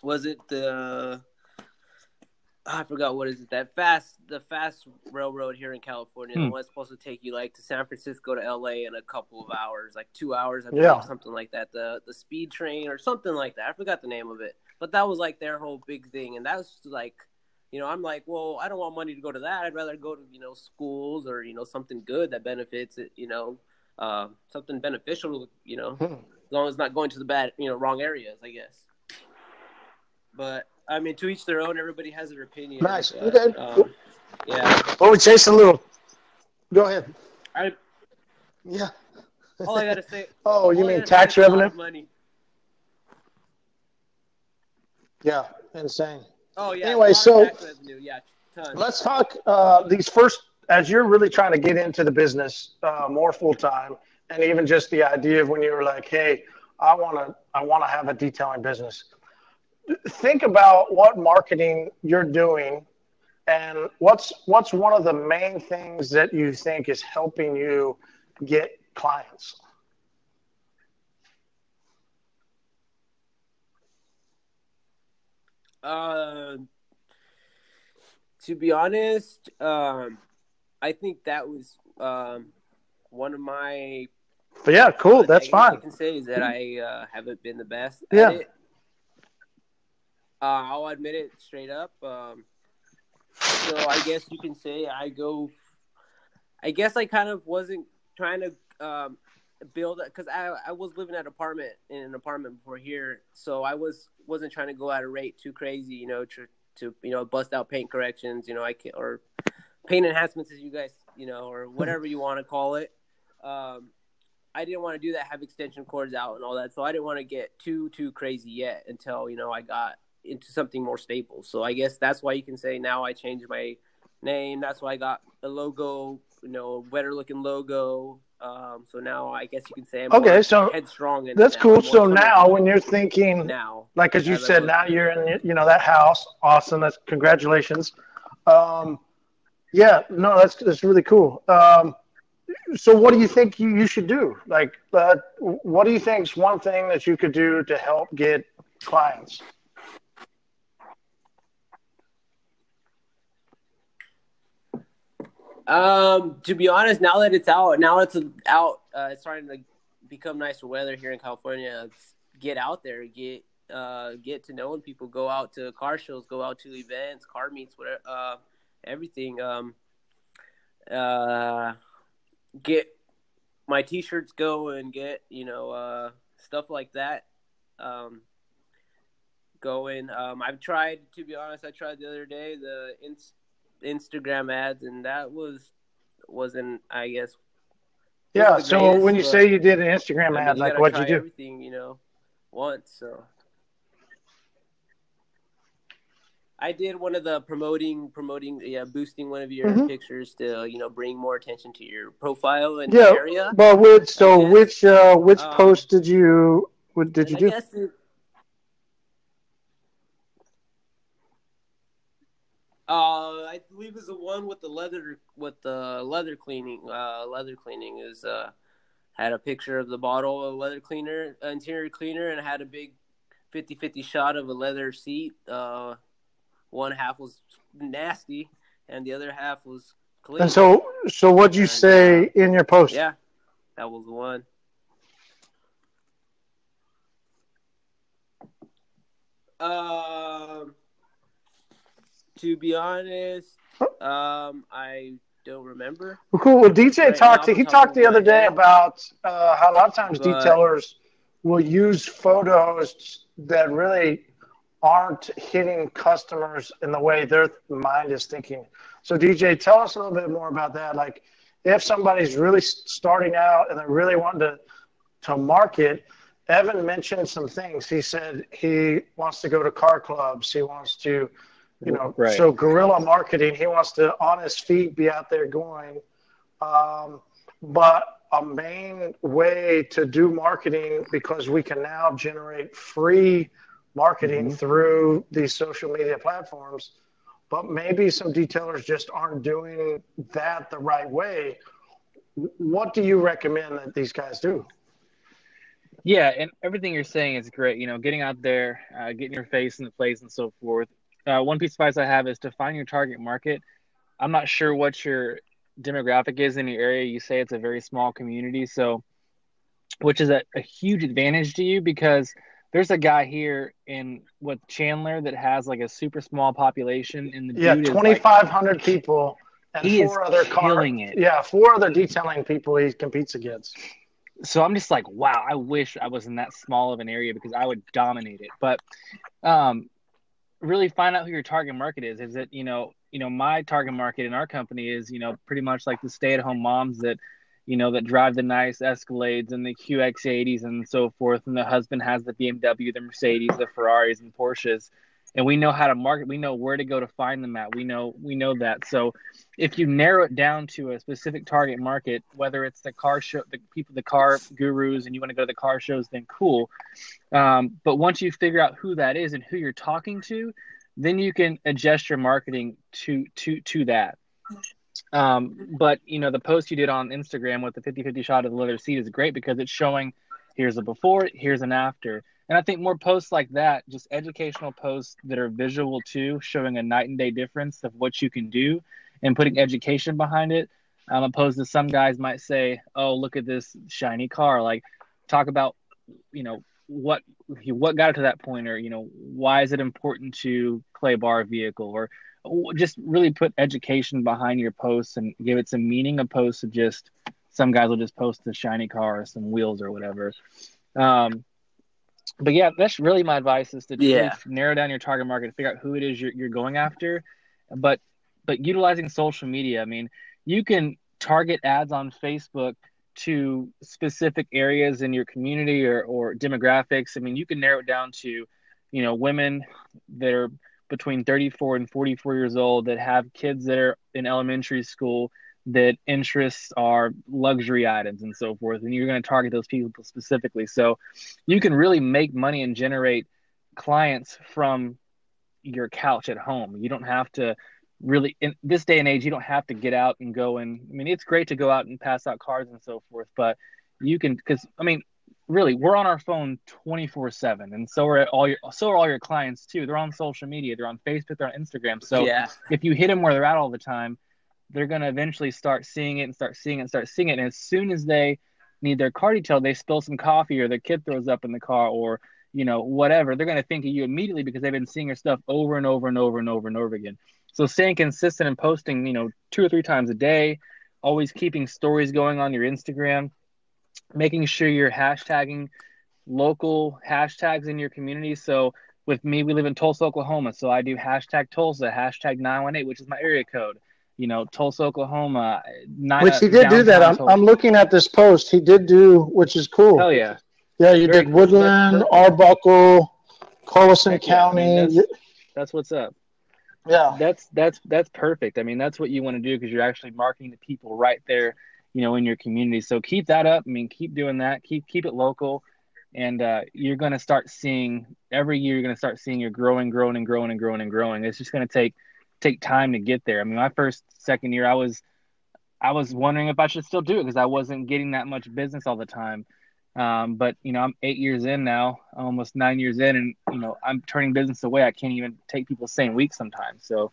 was it the, I forgot what is it that fast the fast railroad here in California the
Hmm.
one that's supposed to take you like to San Francisco to LA in a couple of hours like two hours I believe,
Yeah.
something like that the the speed train or something like that I forgot the name of it but that was like their whole big thing and that was like you know I'm like well I don't want money to go to that I'd rather go to you know schools or you know something good that benefits it you know uh, something beneficial you know
Hmm.
as long as it's not going to the bad you know wrong areas I guess but I mean, to each their own. Everybody has their opinion.
Nice.
but,
Okay.
Um, yeah.
Well, Jason chased little. Go ahead.
I,
Yeah.
all I gotta say.
Oh, you mean tax
is a lot
revenue?
Money.
Yeah, insane.
Oh yeah.
Anyway,
a lot of
so-
Yeah.
Let's talk uh, these first, as you're really trying to get into the business uh, more full time, and even just the idea of when you were like, "Hey, I want to, I want to have a detailing business." Think about what marketing you're doing, and what's what's one of the main things that you think is helping you get clients.
Uh, to be honest, um, I think that was um, one of my.
But yeah, cool. That's fine.
You can say is that I uh, haven't been the best.
Yeah.
At it. Uh, I'll admit it straight up. Um, so I guess you can say I go. I guess I kind of wasn't trying to um, build because I I was living at apartment in an apartment before here, so I was wasn't trying to go at a rate too crazy, you know, to to you know bust out paint corrections, you know, I can or paint enhancements as you guys you know or whatever you want to call it. Um, I didn't want to do that, have extension cords out and all that, so I didn't want to get too too crazy yet until you know I got into something more stable. So I guess that's why you can say now I changed my name. That's why I got a logo, you know, better looking logo. Um, so now I guess you can say I'm
Okay, so
headstrong. And
That's cool. So now, when you're thinking,
now,
like as you said, now you're in you know that house. Awesome. That's congratulations. Um, yeah, no, that's that's really cool. Um, so what do you think you, you should do? Like, uh, what do you think is one thing that you could do to help get clients?
Um, to be honest, now that it's out, now it's out, uh, it's starting to become nicer weather here in California. Get out there, get uh, get to knowing people, go out to car shows, go out to events, car meets, whatever, uh, everything. Um, uh, get my t-shirts go and get you know uh, stuff like that. Um, going. Um, I've tried to be honest. I tried the other day the Instagram ads, and that was wasn't I guess.
Yeah. So greatest, when you say you did an Instagram I mean, ad, like what'd you do?
Everything you know, once. So I did one of the promoting, promoting, yeah, boosting one of your mm-hmm. pictures to you know bring more attention to your profile and yeah, area.
But which so which uh, which um, post did you what did you do? It,
Uh, I believe is the one with the leather with the leather cleaning. Uh, leather cleaning is uh, had a picture of the bottle of leather cleaner, interior cleaner, and had a big 50-50 shot of a leather seat. Uh, one half was nasty, and the other half was clean.
And so, so what'd you and, say uh, in your post?
Yeah, that was the one. Um to be honest, um, I don't remember.
Well, cool. Well, DJ right talked. To, he talked the other day about uh, how a lot of times but, detailers will use photos that really aren't hitting customers in the way their mind is thinking. So, DJ, tell us a little bit more about that. Like, if somebody's really starting out and they're really wanting to to market, Evan mentioned some things. He said he wants to go to car clubs. He wants to you know, right. so guerrilla marketing. He wants to, on his feet, be out there going. Um, but a main way to do marketing because we can now generate free marketing mm-hmm. through these social media platforms. But maybe some detailers just aren't doing that the right way. What do you recommend that these guys do?
Yeah, and everything you're saying is great. You know, getting out there, uh, getting your face in the place, and so forth uh, one piece of advice I have is to find your target market. I'm not sure what your demographic is in your area. You say it's a very small community, so which is a, a huge advantage to you because there's a guy here in what Chandler that has like a super small population in the
yeah 2,500 like, people and he four other
killing car, it.
Yeah, four other detailing people he competes against.
So I'm just like, wow, I wish I was in that small of an area because I would dominate it. But um, really find out who your target market is. Is it, you know, you know, my target market in our company is, you know, pretty much like the stay at home moms that, you know, that drive the nice Escalades and the QX80s and so forth. And the husband has the BMW, the Mercedes, the Ferraris and Porsches. And we know how to market. We know where to go to find them at. We know we know that. So, if you narrow it down to a specific target market, whether it's the car show, the people, the car gurus, and you want to go to the car shows, then cool. Um, but once you figure out who that is and who you're talking to, then you can adjust your marketing to to to that. Um, but you know, the post you did on Instagram with the 50-50 shot of the leather seat is great because it's showing here's a before, here's an after. And I think more posts like that, just educational posts that are visual too, showing a night and day difference of what you can do and putting education behind it. Um, opposed to some guys might say, "Oh, look at this shiny car." Like, talk about, you know, what what got it to that point, or you know, why is it important to clay bar a vehicle, or just really put education behind your posts and give it some meaning opposed to just some guys will just post a shiny car or some wheels or whatever. Um, but yeah, that's really my advice is to yeah. narrow down your target market, figure out who it is you're, you're going after, but but utilizing social media. I mean, you can target ads on Facebook to specific areas in your community or, or demographics. I mean, you can narrow it down to, you know, women that are between 34 and 44 years old that have kids that are in elementary school that interests are luxury items and so forth. And you're going to target those people specifically. So you can really make money and generate clients from your couch at home. You don't have to really in this day and age you don't have to get out and go and i mean it's great to go out and pass out cards and so forth but you can because i mean really we're on our phone 24 7 and so are all your so are all your clients too they're on social media they're on facebook they're on instagram so
yeah.
if you hit them where they're at all the time they're going to eventually start seeing it and start seeing it and start seeing it and as soon as they need their car detailed they spill some coffee or their kid throws up in the car or you know whatever they're going to think of you immediately because they've been seeing your stuff over and over and over and over and over again so staying consistent and posting, you know, two or three times a day, always keeping stories going on your Instagram, making sure you're hashtagging local hashtags in your community. So with me, we live in Tulsa, Oklahoma. So I do hashtag Tulsa, hashtag 918, which is my area code. You know, Tulsa, Oklahoma.
Which he did do that. I'm, I'm, looking at this post. He did do, which is cool.
Hell yeah.
Yeah, you Very did Woodland, Arbuckle, Colusa County.
Yeah, I mean, that's, that's what's up.
Yeah,
that's that's that's perfect. I mean, that's what you want to do because you're actually marketing the people right there, you know, in your community. So keep that up. I mean, keep doing that. Keep keep it local, and uh, you're going to start seeing every year. You're going to start seeing you're growing, growing, and growing, and growing, and growing. It's just going to take take time to get there. I mean, my first second year, I was I was wondering if I should still do it because I wasn't getting that much business all the time. Um, but you know, I'm eight years in now, almost nine years in, and you know, I'm turning business away. I can't even take people the same week sometimes. So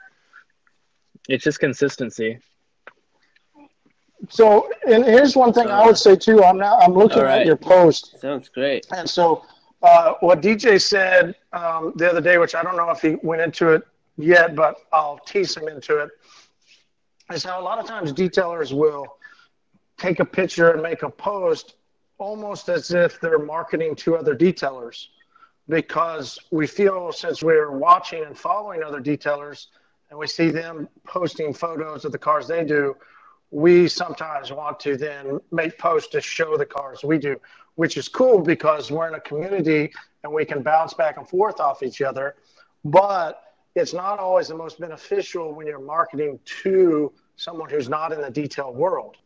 it's just consistency.
So, and here's one thing I would say too. I'm now I'm looking right. at your post.
Sounds great.
And so, uh, what DJ said um, the other day, which I don't know if he went into it yet, but I'll tease them into it, is how a lot of times detailers will take a picture and make a post almost as if they're marketing to other detailers because we feel since we're watching and following other detailers and we see them posting photos of the cars they do, we sometimes want to then make posts to show the cars we do, which is cool because we're in a community and we can bounce back and forth off each other. But it's not always the most beneficial when you're marketing to someone who's not in the detail world.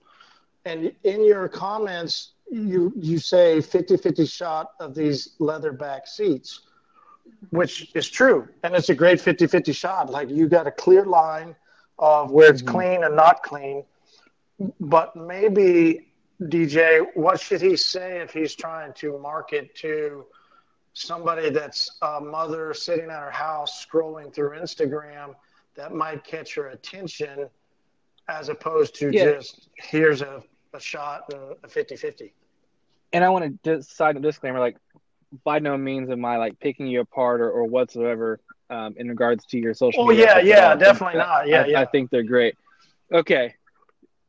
And in your comments, you you say 50-50 shot of these leather back seats which is true and it's a great 50-50 shot like you got a clear line of where it's mm-hmm. clean and not clean but maybe dj what should he say if he's trying to market to somebody that's a mother sitting at her house scrolling through instagram that might catch her attention as opposed to yeah. just here's a, a shot and a 50-50
and I want to just side a disclaimer, like by no means am I like picking you apart or, or whatsoever um, in regards to your social.
Oh yeah, yeah, definitely not. Yeah,
I,
yeah.
I think they're great. Okay,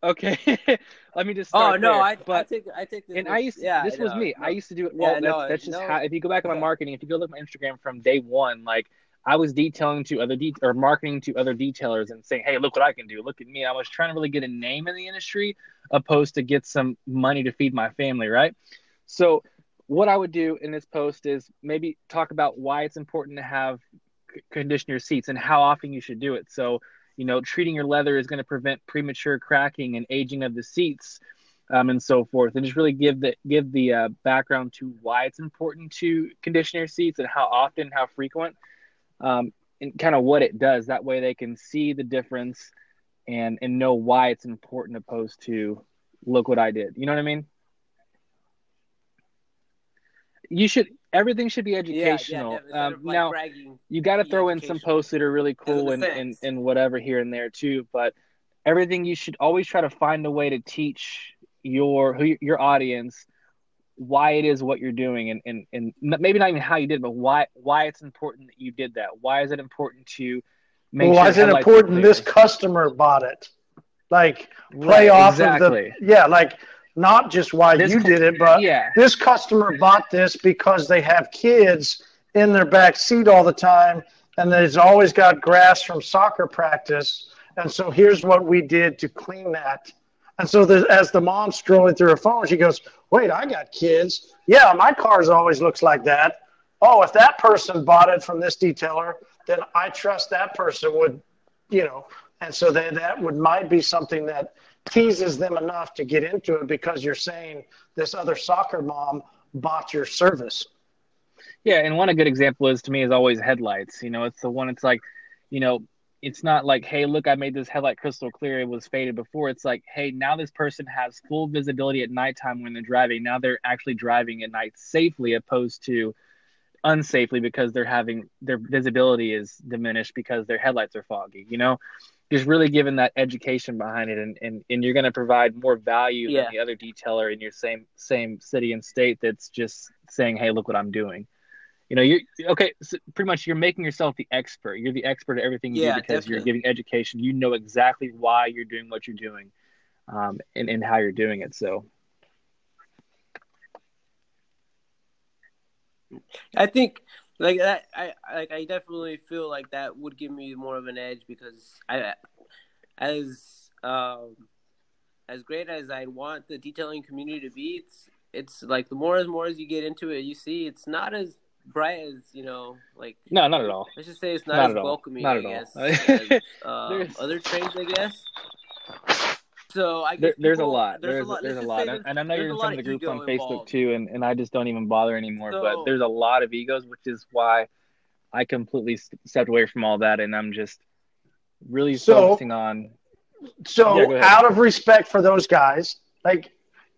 okay. Let me just.
oh no,
there.
I,
but,
I take I think.
and I used. To, yeah, this was me. No, I used to do it. Yeah, oh, all, no, that's, that's just no, how. If you go back on my marketing, if you go look at my Instagram from day one, like I was detailing to other de- or marketing to other detailers and saying, "Hey, look what I can do. Look at me." I was trying to really get a name in the industry, opposed to get some money to feed my family, right? So, what I would do in this post is maybe talk about why it's important to have condition your seats and how often you should do it. So, you know, treating your leather is going to prevent premature cracking and aging of the seats. Um, and so forth, and just really give the give the uh, background to why it's important to condition your seats and how often, how frequent um, and kind of what it does. That way they can see the difference and and know why it's important opposed to look what I did. You know what I mean? You should everything should be educational. Yeah, yeah, um, like now you got to throw in some posts that are really cool and, and and whatever here and there too. But everything you should always try to find a way to teach your who your audience why it is what you're doing and, and, and maybe not even how you did it, but why why it's important that you did that. Why is it important to
make well, why is it important this customer bought it? Like play right, off exactly. of the yeah, like not just why this, you did it, but yeah. this customer bought this because they have kids in their back seat all the time and there's always got grass from soccer practice. And so here's what we did to clean that and so the, as the mom's strolling through her phone, she goes, Wait, I got kids. Yeah, my cars always looks like that. Oh, if that person bought it from this detailer, then I trust that person would, you know. And so they, that would might be something that teases them enough to get into it because you're saying this other soccer mom bought your service.
Yeah, and one a good example is to me is always headlights. You know, it's the one. It's like, you know, it's not like, hey, look, I made this headlight crystal clear. It was faded before. It's like, hey, now this person has full visibility at nighttime when they're driving. Now they're actually driving at night safely, opposed to unsafely because they're having their visibility is diminished because their headlights are foggy. You know, just really giving that education behind it, and and, and you're going to provide more value
Yeah.
than the other detailer in your same same city and state that's just saying, hey, look what I'm doing. You know, you're okay. So pretty much, you're making yourself the expert. You're the expert at everything you
Yeah,
do because you're giving education. You know exactly why you're doing what you're doing, um, and and how you're doing it. So
I think like that. I like. I definitely feel like that would give me more of an edge because I, as um, as great as I want the detailing community to be, it's it's like the more and more as you get into it, you see it's not as bright as you know. Like
no, not at all.
let's just say it's not,
Not
as welcoming.
Not
I
at all.
guess
There's-
as um, other trades. I guess. So I guess
There, there's a lot.
There's,
There's
a lot.
There's a lot,
say
and, and I know you're in some of the groups
ego
on Facebook
involved.
too, and, and I just don't even bother anymore.
So-
but there's a lot of egos, which is why I completely stepped away from all that, and I'm just really
So-
focusing on.
So,
Yeah,
out of respect for those guys, like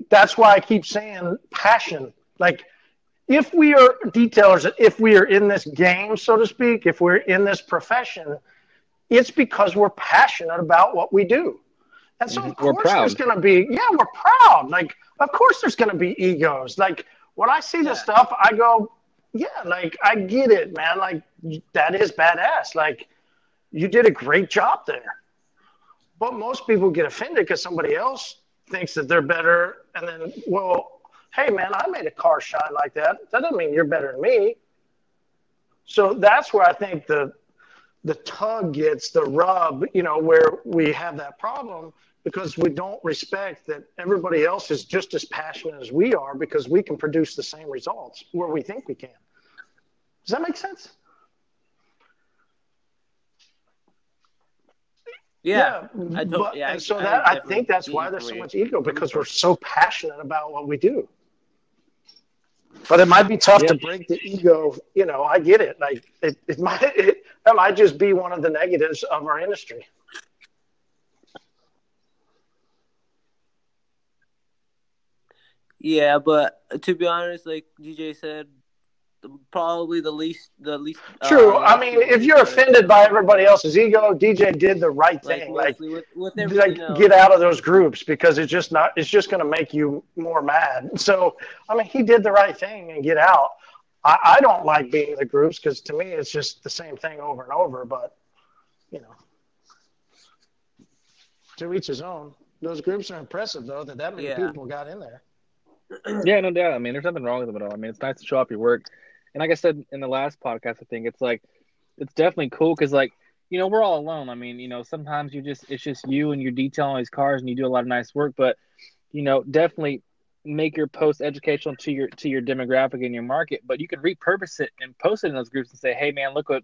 that's why I keep saying passion. Like, if we are detailers, if we are in this game, so to speak, if we're in this profession, it's because we're passionate about what we do. And so, of
Mhm. We're
course, there's going to be, yeah, we're proud. Like, of course, there's going to be egos. Like, when I see this
Yeah.
stuff, I go, yeah, like, I get it, man. Like, that is badass. Like, you did a great job there. But most people get offended because somebody else thinks that they're better. And then, well, hey, man, I made a car shine like that. That doesn't mean you're better than me. So that's where I think the the tug gets the rub, you know, where we have that problem because we don't respect that everybody else is just as passionate as we are because we can produce the same results where we think we can. Does that make sense?
Yeah. I yeah, I-
and so
I
that I
definitely
think that's why there's so much ego because we're so passionate about what we do. But it might be tough to break the ego. You know, I get it. Like it, it might it, that might just be one of the negatives of our industry.
Yeah, but to be honest, like DJ said, probably the least, the least.
True.
uh,
I mean, if you're offended by everybody else's ego, DJ did the right thing. Like,
mostly with, with
like get out of those groups because it's just not. It's just going to make you more mad. So, I mean, he did the right thing and get out. I, I don't like being the groups because to me it's just the same thing over and over. But you know, to each his own. Those groups are impressive though that that many
Yeah.
people got in there.
Yeah, no doubt. I mean, there's nothing wrong with them at all. I mean, it's nice to show off your work, and like I said in the last podcast, I think it's like it's definitely cool because like you know we're all alone. I mean, you know, sometimes you just it's just you and you're detailing these cars and you do a lot of nice work, but you know, definitely make your post educational to your to your demographic and your market. But you can repurpose it and post it in those groups and say, hey man, look what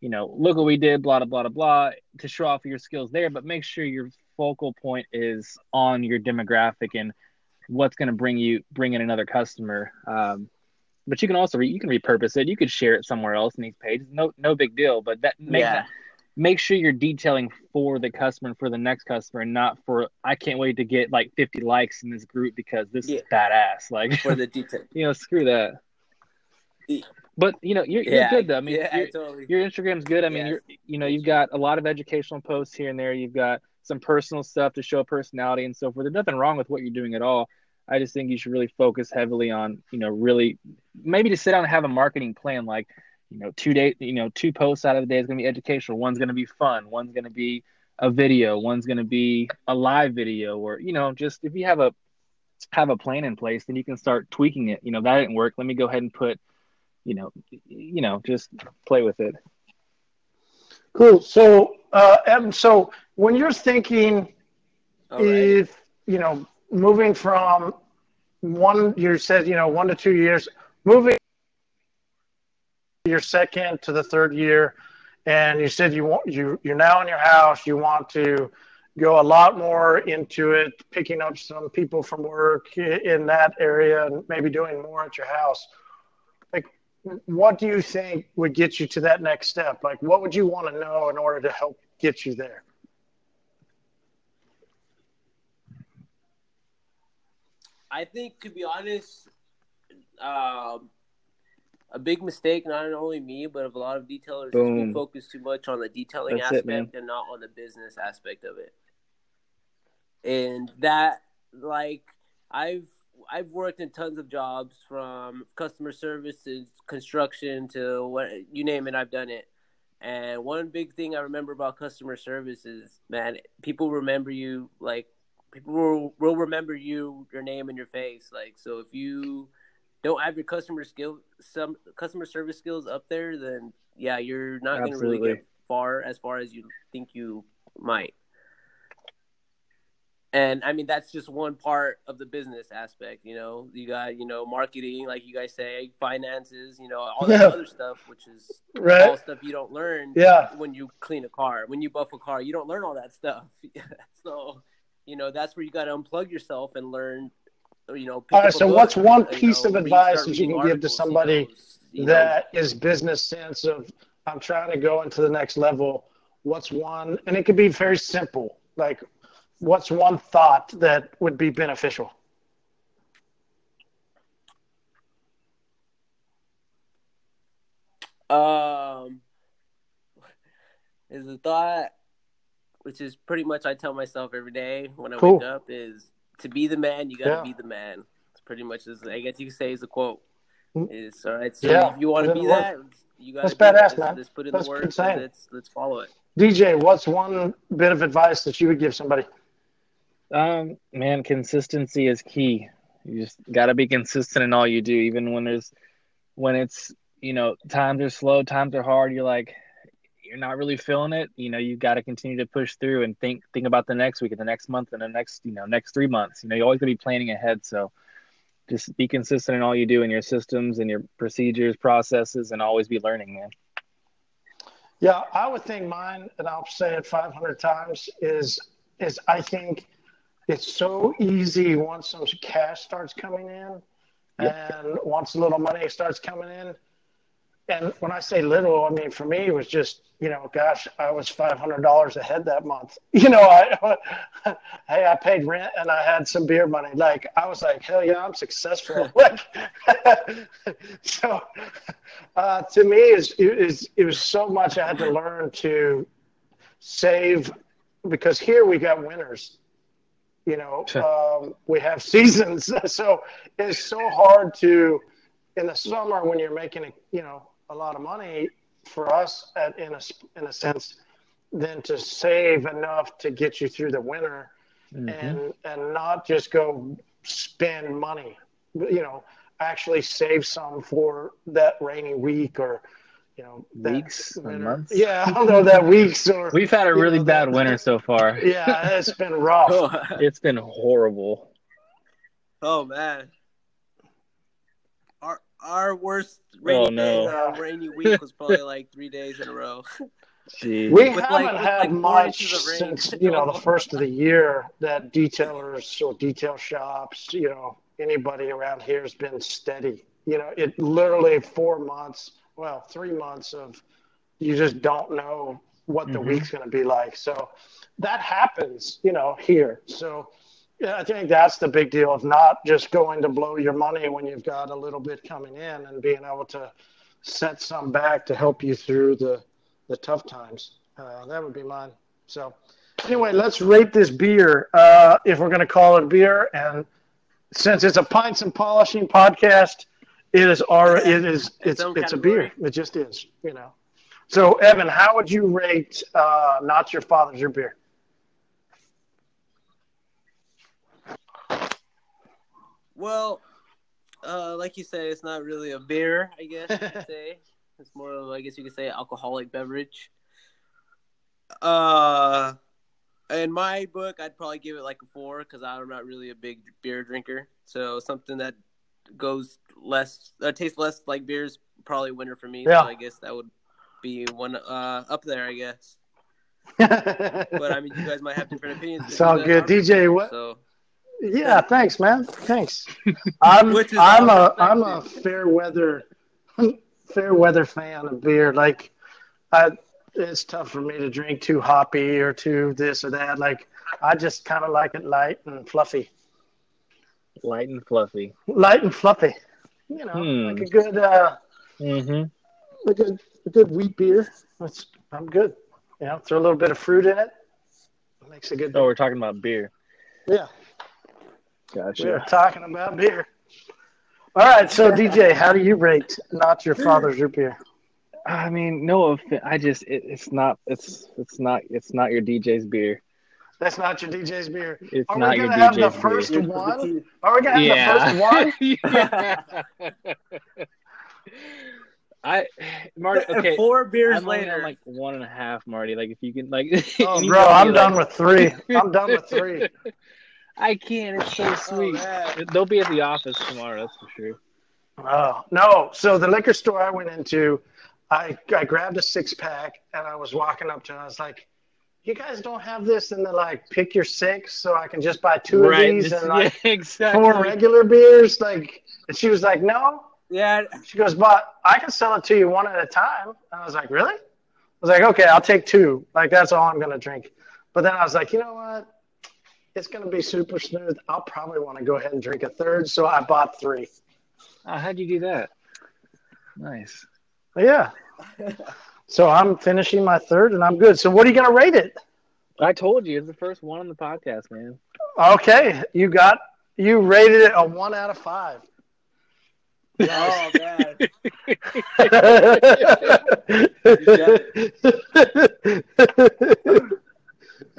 you know, look what we did, blah blah blah blah to show off your skills there. But make sure your focal point is on your demographic and what's going to bring you bring in another customer. Um, but you can also re, you can repurpose it. You could share it somewhere else in these pages. No no big deal. But that make
Yeah.
that, make sure you're detailing for the customer and for the next customer, and not for I can't wait to get like 50 likes in this group because this is badass. Like
for the detail.
you know, screw that.
Yeah.
But you know, you're, you're
Yeah,
good though. I mean,
yeah, I totally.
your Instagram's good. I mean, you're you know you've got a lot of educational posts here and there. You've got some personal stuff to show personality and so forth. There's nothing wrong with what you're doing at all. I just think you should really focus heavily on you know really maybe to sit down and have a marketing plan like you know two day you know two posts out of the day is going to be educational. One's going to be fun. One's going to be a video. One's going to be a live video or you know just if you have a have a plan in place, then you can start tweaking it. You know that didn't work. Let me go ahead and put you know you know just play with it.
Cool. So, uh, Evan, so when you're thinking
All right.
if you know moving from one you said you know one to two years moving your second to the third year and you said you want you you're now in your house you want to go a lot more into it picking up some people from work in that area and maybe doing more at your house like what do you think would get you to that next step like what would you want to know in order to help get you there?
I think, to be honest, um, a big mistake, not only me, but of a lot of detailers, is we focus too much on the detailing
That's
aspect
man.
and not on the business aspect of it. And that, like, I've I've worked in tons of jobs from customer service to construction to what you name it, I've done it. And one big thing I remember about customer service is, man, people remember you like people will, will remember you, your name, and your face. Like, so if you don't have your customer skill, some customer service skills up there, then yeah, you're not going to really get far as far as you think you might. And I mean, that's just one part of the business aspect. You know, you got you know marketing, like you guys say, finances, you know, all that
Yeah.
other stuff, which is all stuff you don't learn
Yeah.
when you clean a car, when you buff a car, you don't learn all that stuff. so, you know, that's where you got to unplug yourself and learn. You know,
All right, so
book,
what's one
you
piece
know,
of advice that you can give to somebody
you know.
that is business sense of I'm trying to go into the next level. What's one, and it could be very simple. Like, what's one thought that would be beneficial?
Um, is a thought, which is pretty much I tell myself every day when I
Cool.
wake up is to be the man. You got to
Yeah.
be the man. It's pretty much as I guess you could say is a quote. It's all right. So
Yeah,
if you want to be that, you gotta. be it.
badass,
Let's-
man.
Let's put in
That's
the work.
insane.
and Let's let's follow it.
DJ, what's one bit of advice that you would give somebody?
Um, man, consistency is key. You just got to be consistent in all you do, even when there's when it's you know times are slow, times are hard. You're like you're not really feeling it. You know, you got to continue to push through and think think about the next week and the next month and the next you know next three months. You know, you always to be planning ahead. So just be consistent in all you do in your systems and your procedures, processes, and always be learning, man.
Yeah, I would think mine, and I'll say it 500 times, is is I think it's so easy once some cash starts coming in, and once a little money starts coming in. And when I say little, I mean for me it was just you know, gosh, I was five hundred dollars ahead that month. You know, I hey, I paid rent and I had some beer money. Like I was like, hell yeah, I'm successful. like, so uh, to me, is is it was so much I had to learn to save because here we got winners. You know, um, we have seasons, so it's so hard to in the summer when you're making a, you know a lot of money for us at, in a in a sense than to save enough to get you through the winter mm-hmm. and and not just go spend money you know actually save some for that rainy week or you know that
Weeks or months?
yeah i don't know that weeks or
We've had a really
know,
bad
that-
winter so far.
yeah it's been rough
It's been horrible.
oh man, our our worst rainy,
Oh, no.
day, uh, rainy week was probably like three days in a row.
Jeez.
We
With
haven't
like-
had
like
much
inches of rain.
since you know the first of the year that detailers or detail shops, you know, anybody around here has been steady. You know, it literally four months, well, three months of you just don't know what the
Mhm.
week's going to be like. So that happens, you know, here. So yeah, I think that's the big deal of not just going to blow your money when you've got a little bit coming in and being able to set some back to help you through the the tough times. Uh, that would be mine. So, anyway, let's rate this beer. Uh, if we're going to call it beer, and since it's a pints and polishing podcast, it is our it is it's
own
it's a beer. It just is, you know. So, Evan, how would you rate uh, not your father's your beer?
Well, uh, like you said, it's not really a beer, I guess you could say. It's more of, I guess you could say, alcoholic beverage. Uh, in my book, I'd probably give it like a four because I'm not really a big beer drinker. So something that goes less, that tastes less like beer is probably a winner for me.
Yeah.
So I guess that would be one uh, up there, I guess. But I mean, you guys might have different opinions.
Sound
you guys
good, DJ. What?
So
Yeah, thanks, man. Thanks. I'm I'm a
all
I'm a fair weather fair weather fan of beer. Like I it's tough for me to drink too hoppy or too this or that. Like I just kind of like it light and fluffy.
Light and fluffy.
Light and fluffy. You know,
Hmm.
like a good, uh,
Mm-hmm.
a good, a good wheat beer. That's, I'm good. You know, throw a little bit of fruit in it. Makes a good.
Oh, we're talking about beer.
yeah,
Gotcha.
we're talking about beer. All right, so DJ, how do you rate not your father's root beer?
I mean, no offense. I just it, it's not it's it's not it's not your DJ's beer.
That's not your DJ's beer.
It's
Are
not
we gonna have
DJ's
the first
beer.
one? Are we gonna have the first one?
I Marty. Okay,
Four beers
I'm
later.
on like one and a half, Marty. Like if you can, like,
Oh, bro, I'm
like-
done with three. I'm done with three.
I can't. It's so oh, sweet.
man.
They'll be at the office tomorrow. That's for sure.
Oh no! So the liquor store I went into, I I grabbed a six pack and I was walking up to. It, I was like, "You guys don't have this?" And they're like, "Pick your six, so I can just buy two of these
This-
and like
yeah, exactly.
four regular beers." Like, and she was like, "No."
yeah,
She goes, "But I can sell it to you one at a time." And I was like, "Really?" I was like, "Okay, I'll take two. Like that's all I'm gonna drink." But then I was like, "You know what? It's gonna be super smooth. I'll probably want to go ahead and drink a third, so I bought three.
Oh, how'd you do that? Nice.
Yeah. So I'm finishing my third and I'm good. So what are you going to rate it?
I told you it's the first one on the podcast, man.
Okay. You got, you rated it a one out of five.
oh man,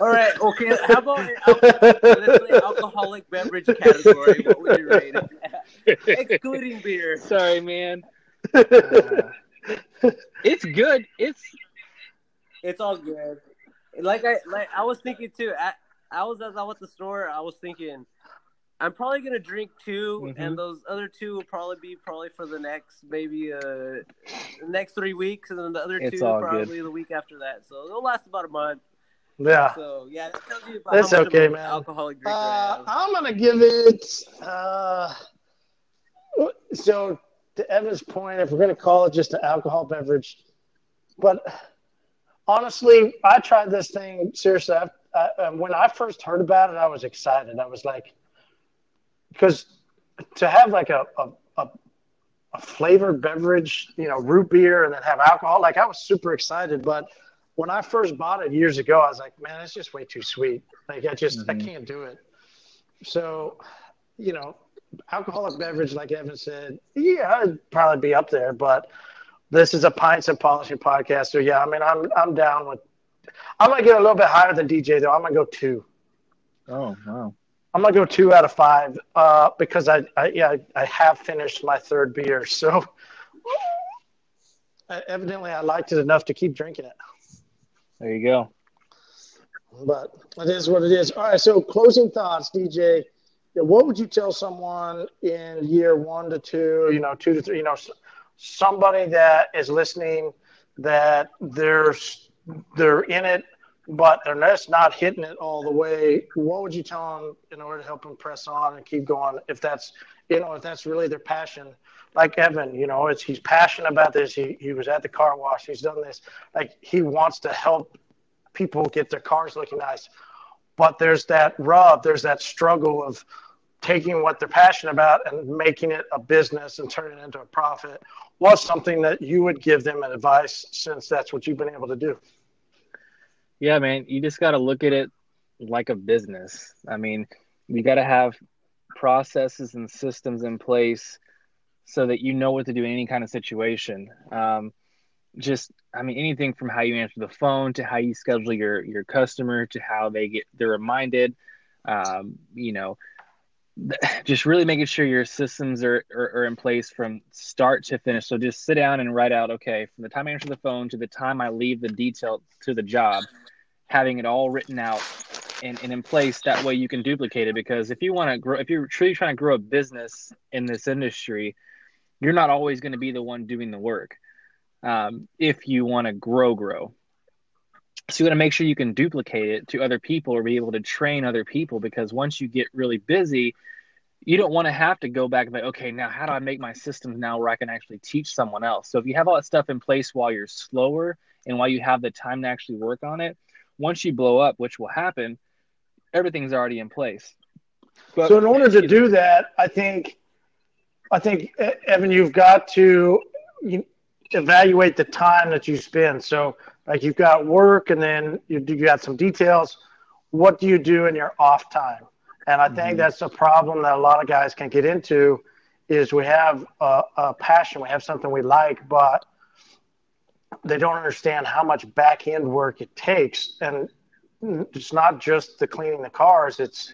all right, okay. How about let's alcoholic beverage category? What would you rate it? Excluding beer.
Sorry, man. Uh, it's good. It's
It's all good. Like I like I was thinking too. I, I was as I was at the store. I was thinking, I'm probably gonna drink 2
Mhm.
and those other two will probably be probably for the next maybe uh next three weeks, and then the other
It's
two
all good.
probably the week after that. So it'll last about a month.
Yeah.
So yeah, that tells you about
That's
how much
okay,
of an
man.
alcoholic drinker
Uh,
I am.
I'm going to give it, uh, so to Evan's point, if we're going to call it just an alcohol beverage, but honestly, I tried this thing seriously. I, I, um, when I first heard about it, I was excited. I was like, because to have like a, a, a, a flavored beverage, you know, root beer and then have alcohol, like I was super excited. But when I first bought it years ago, I was like, man, it's just way too sweet. Like I just, I
Mhm.
can't do it. So, you know, alcoholic beverage, like Evan said, yeah, I'd probably be up there, but this is a pints and polishing podcast. So yeah, I mean, I'm, I'm down with, I'm to get a little bit higher than DJ though. I'm going to go two.
oh wow.
I'm gonna go two out of five uh, because I, I yeah I have finished my third beer, so evidently I liked it enough to keep drinking it.
There you go.
But it is what it is. All right, so closing thoughts, DJ. What would you tell someone in year one to two, you know, two to three, you know, somebody that is listening that they're they're in it, but they're just not hitting it all the way. What would you tell them in order to help them press on and keep going? If that's you know, if that's really their passion, like Evan, you know, it's he's passionate about this. He he was at the car wash. He's done this. Like he wants to help people get their cars looking nice. But there's that rub, there's that struggle of taking what they're passionate about and making it a business and turning it into a profit. What's something that you would give them an advice since that's what you've been able to do?
Yeah, man, you just got to look at it like a business. I mean, you got to have processes and systems in place so that you know what to do in any kind of situation. Um, just, I mean, anything from how you answer the phone to how you schedule your your customer to how they get they're reminded. Um, you know, just really making sure your systems are, are, are in place from start to finish. So just sit down and write out, okay, from the time I answer the phone to the time I leave the detail to the job, having it all written out and, and in place. That way you can duplicate it. Because if you want to grow, if you're truly trying to grow a business in this industry, you're not always going to be the one doing the work. Um, if you want to grow, grow. So you got to make sure you can duplicate it to other people or be able to train other people because once you get really busy, you don't want to have to go back and be, okay, now how do I make my systems now where I can actually teach someone else? So if you have all that stuff in place while you're slower and while you have the time to actually work on it, once you blow up, which will happen, everything's already in place.
But, so in order to do that, I think, I think Evan, you've got to evaluate the time that you spend. So like you've got work, and then you you got some details. What do you do in your off time? And I think mm-hmm. that's a problem that a lot of guys can get into. Is we have a, a passion, we have something we like, but they don't understand how much back end work it takes. And it's not just the cleaning the cars, it's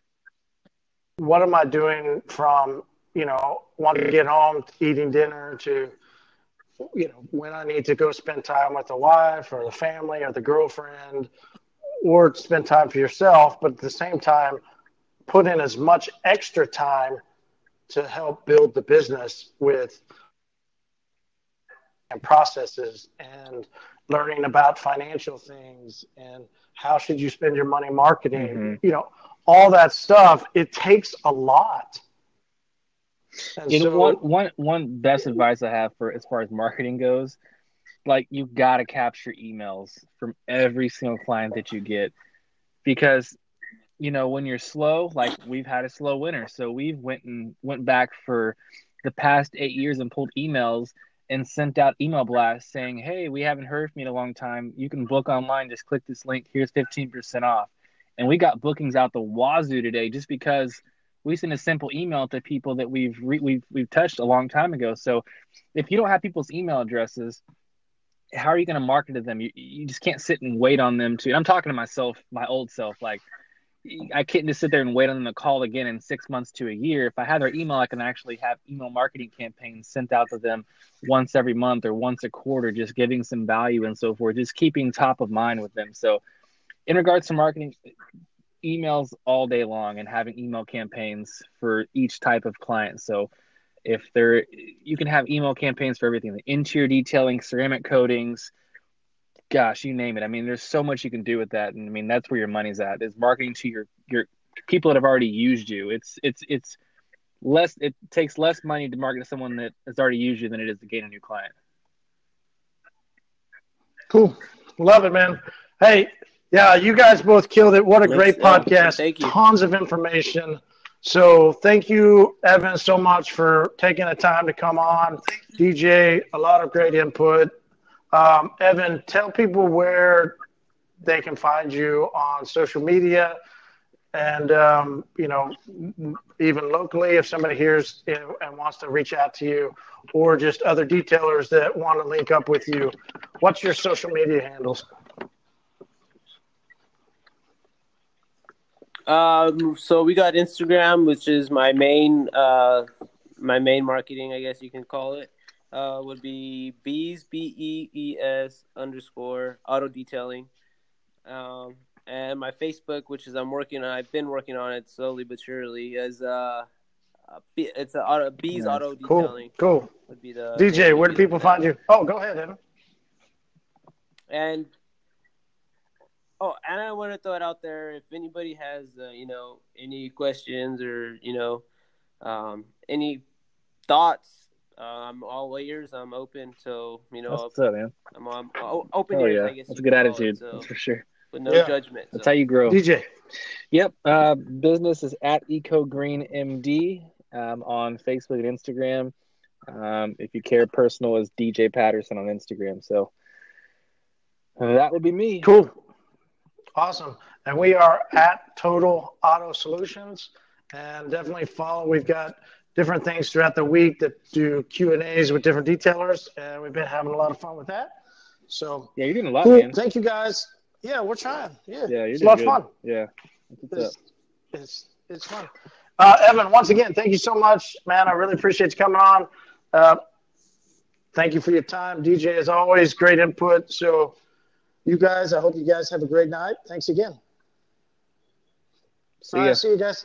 what am I doing from, you know, wanting to get home, eating dinner to, you know, when I need to go spend time with the wife or the family or the girlfriend or spend time for yourself, but at the same time, put in as much extra time to help build the business with and processes and learning about financial things and how should you spend your money marketing mm-hmm. you know all that stuff it takes a lot
and you so, know one one one best advice i have for as far as marketing goes like you've got to capture emails from every single client that you get because you know when you're slow like we've had a slow winter. So we've went and went back for the past eight years and pulled emails and sent out email blasts saying hey we haven't heard from you in a long time. You can book online. Just click this link. Here's 15% off. And we got bookings out the wazoo today just because we sent a simple email to people that we've re- we've we've touched a long time ago so if you don't have people's email addresses how are you going to market to them you, you just can't sit and wait on them to i'm talking to myself my old self like I can't just sit there and wait on them to call again in six months to a year. If I have their email, I can actually have email marketing campaigns sent out to them once every month or once a quarter, just giving some value and so forth, just keeping top of mind with them. So, in regards to marketing, emails all day long and having email campaigns for each type of client. So, if there, you can have email campaigns for everything the interior detailing, ceramic coatings, gosh, you name it. I mean, there's so much you can do with that, and I mean that's where your money's at is marketing to your your people that have already used you. It's it's it's less. It takes less money to market to someone that has already used you than it is to gain a new client.
Cool, love it, man. Hey, yeah, you guys both killed it. What a great podcast!
Thank you.
Tons of information. So thank you, Evan, so much for taking the time to come on. DJ, a lot of great input. Um, Evan, tell people where they can find you on social media and, um, you know, even locally, if somebody hears and wants to reach out to you or just other detailers that want to link up with you, what's your social media handles?
Um, so we got Instagram, which is my main, uh, my main marketing, I guess you can call it uh, would be bees b e e s underscore auto detailing, um, and my Facebook, which is I'm working on. I've been working on it slowly but surely. Is uh, it's a auto, bees auto detailing.
Cool, cool. Would be the DJ. Where do people find you? Oh, go ahead, Evan.
And oh, and I want to throw it out there. If anybody has uh, you know any questions or you know um, any thoughts uh, I'm all ears. I'm open. So you know,
what's up, man.
I'm, I'm open oh, ears. Yeah. I guess
that's a good attitude. It, so, that's for sure.
With no yeah. judgment.
That's so. how you grow.
DJ.
Yep. Uh, business is at Eco Green MD um, on Facebook and Instagram. Um, if you care, personal is DJ Patterson on Instagram. So uh, that would be me.
Cool. Awesome. And we are at Total Auto Solutions, and definitely follow. We've got different things throughout the week that do Q and A's with different detailers, and we've been having a lot of fun with that. So
yeah, you're doing a lot, cool. man.
Thank you guys. Yeah, we're trying. Yeah,
yeah,
it's a lot
of
fun.
Yeah,
it's, it's, it's fun. Uh, Evan, once again, thank you so much, man. I really appreciate you coming on. Uh, thank you for your time, DJ. As always, great input. So, you guys, I hope you guys have a great night. Thanks again.
See, All right,
see you guys.